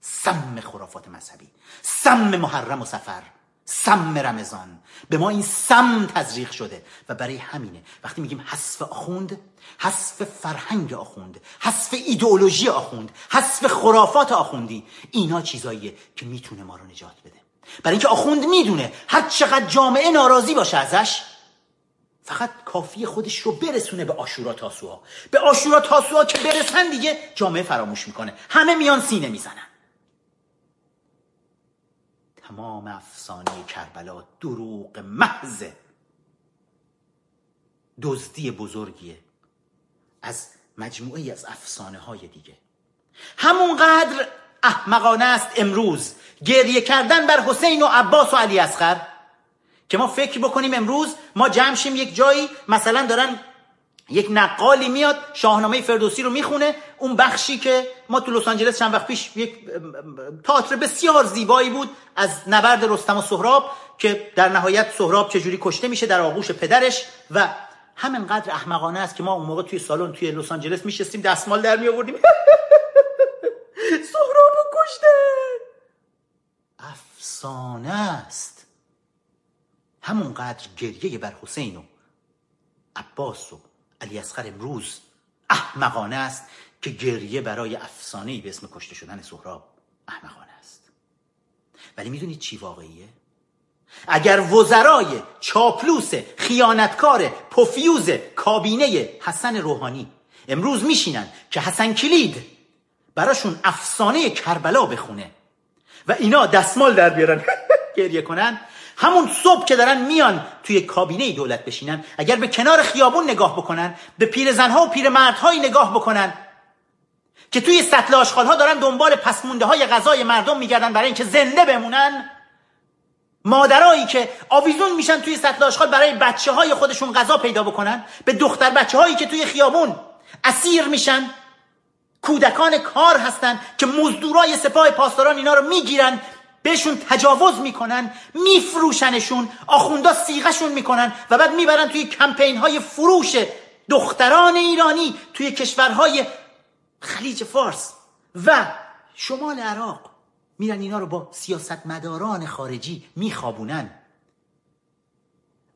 A: سم خرافات مذهبی. سم محرم و سفر. سم رمضان. به ما این سم تزریق شده. و برای همینه وقتی میگیم حذف آخوند حذف فرهنگ آخوند حذف ایدئولوژی آخوند حذف خرافات آخوندی اینا چیزاییه که می‌تونه ما رو نجات بده. برای اینکه آخوند می‌دونه هر چقدر جامعه ناراضی باشه ازش فقط کافی خودش رو برسونه به آشورا تاسوها. به آشورا تاسوها که برسن دیگه جامعه فراموش می‌کنه. همه میان سینه می‌زنن. تمام افسانه کربلا دروغ محض. دزدی بزرگیه. از مجموعه از افسانه های دیگه. همونقدر احمقانه است امروز گریه کردن بر حسین و عباس و علی اصغر که ما فکر بکنیم امروز ما جمع شیم یک جایی مثلا دارن یک نقالی میاد شاهنامه فردوسی رو می‌خونه. اون بخشی که ما تو لس آنجلس چند وقت پیش یک تئاتر بسیار زیبایی بود از نبرد رستم و سهراب که در نهایت سهراب چجوری کشته میشه در آغوش پدرش و همینقدر احمقانه است که ما اون موقع توی سالن توی لس آنجلس میشستیم دستمال در می آوردیم سهراب کشته! افسانه است. همونقدر گریه بر حسین و عباس و علی اصغر امروز احمقانه است که گریه برای افسانه به اسم کشته شدن سهراب احمقانه است. ولی می‌دونید چی واقعیه؟ اگر وزرای چاپلوس خیانتکار پوفیوز کابینه حسن روحانی امروز میشینن که حسن کلید براشون افسانه کربلا بخونه و اینا دستمال در بیارن گریه کنن همون صبح که دارن میان توی کابینه دولت بشینن اگر به کنار خیابون نگاه بکنن به پیرزنها و پیرمردهایی نگاه بکنن که توی سطل ها دارن دنبال پسمونده های غذای مردم میگردن برای اینکه زنده بمونن مادرایی که آویزون میشن توی سطل آشغال برای بچه های خودشون غذا پیدا بکنن به دختر بچه هایی که توی خیابون اسیر میشن کودکان کار هستن که مزدورای سپاه پاسداران اینا رو می‌گیرن بهشون تجاوز می‌کنن میفروشنشون آخوندا سیغشون می‌کنن و بعد می‌برن توی کمپین های فروش دختران ایرانی توی کشورهای خلیج فارس و شمال عراق. میرن اینا رو با سیاستمداران خارجی میخوابونن.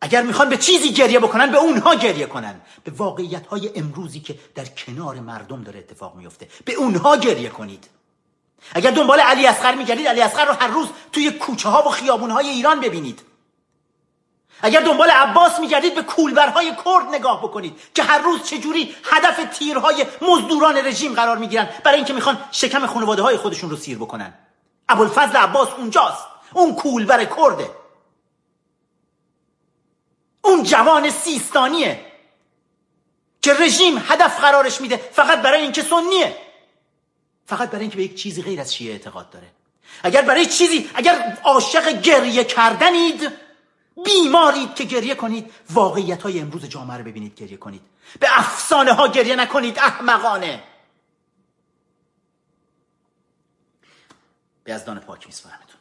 A: اگر می‌خوان به چیزی گریه بکنن به اونها گریه کنن. به واقعیت های امروزی که در کنار مردم داره اتفاق میفته به اونها گریه کنید. اگر دنبال علی اصغر میگردید علی اصغر رو هر روز توی کوچه ها و خیابون های ایران ببینید. اگر دنبال عباس میگردید به کولبرهای کرد نگاه بکنید که هر روز چجوری هدف تیرهای مزدوران رژیم قرار می‌گیرن برای اینکه می‌خوان شکم خانواده های خودشون رو سیر بکنن. ابوالفضل عباس اونجاست. اون کولبر کرده. اون جوان سیستانیه. که رژیم هدف قرارش میده فقط برای اینکه سنیه. فقط برای اینکه به یک چیزی غیر از شیعه اعتقاد داره. اگر برای چیزی اگر عاشق گریه کردنید بیمارید که گریه کنید واقعیت های امروز جامعه رو ببینید گریه کنید. به افسانه ها گریه نکنید احمقانه. به ازدان پاک میسپارمتون.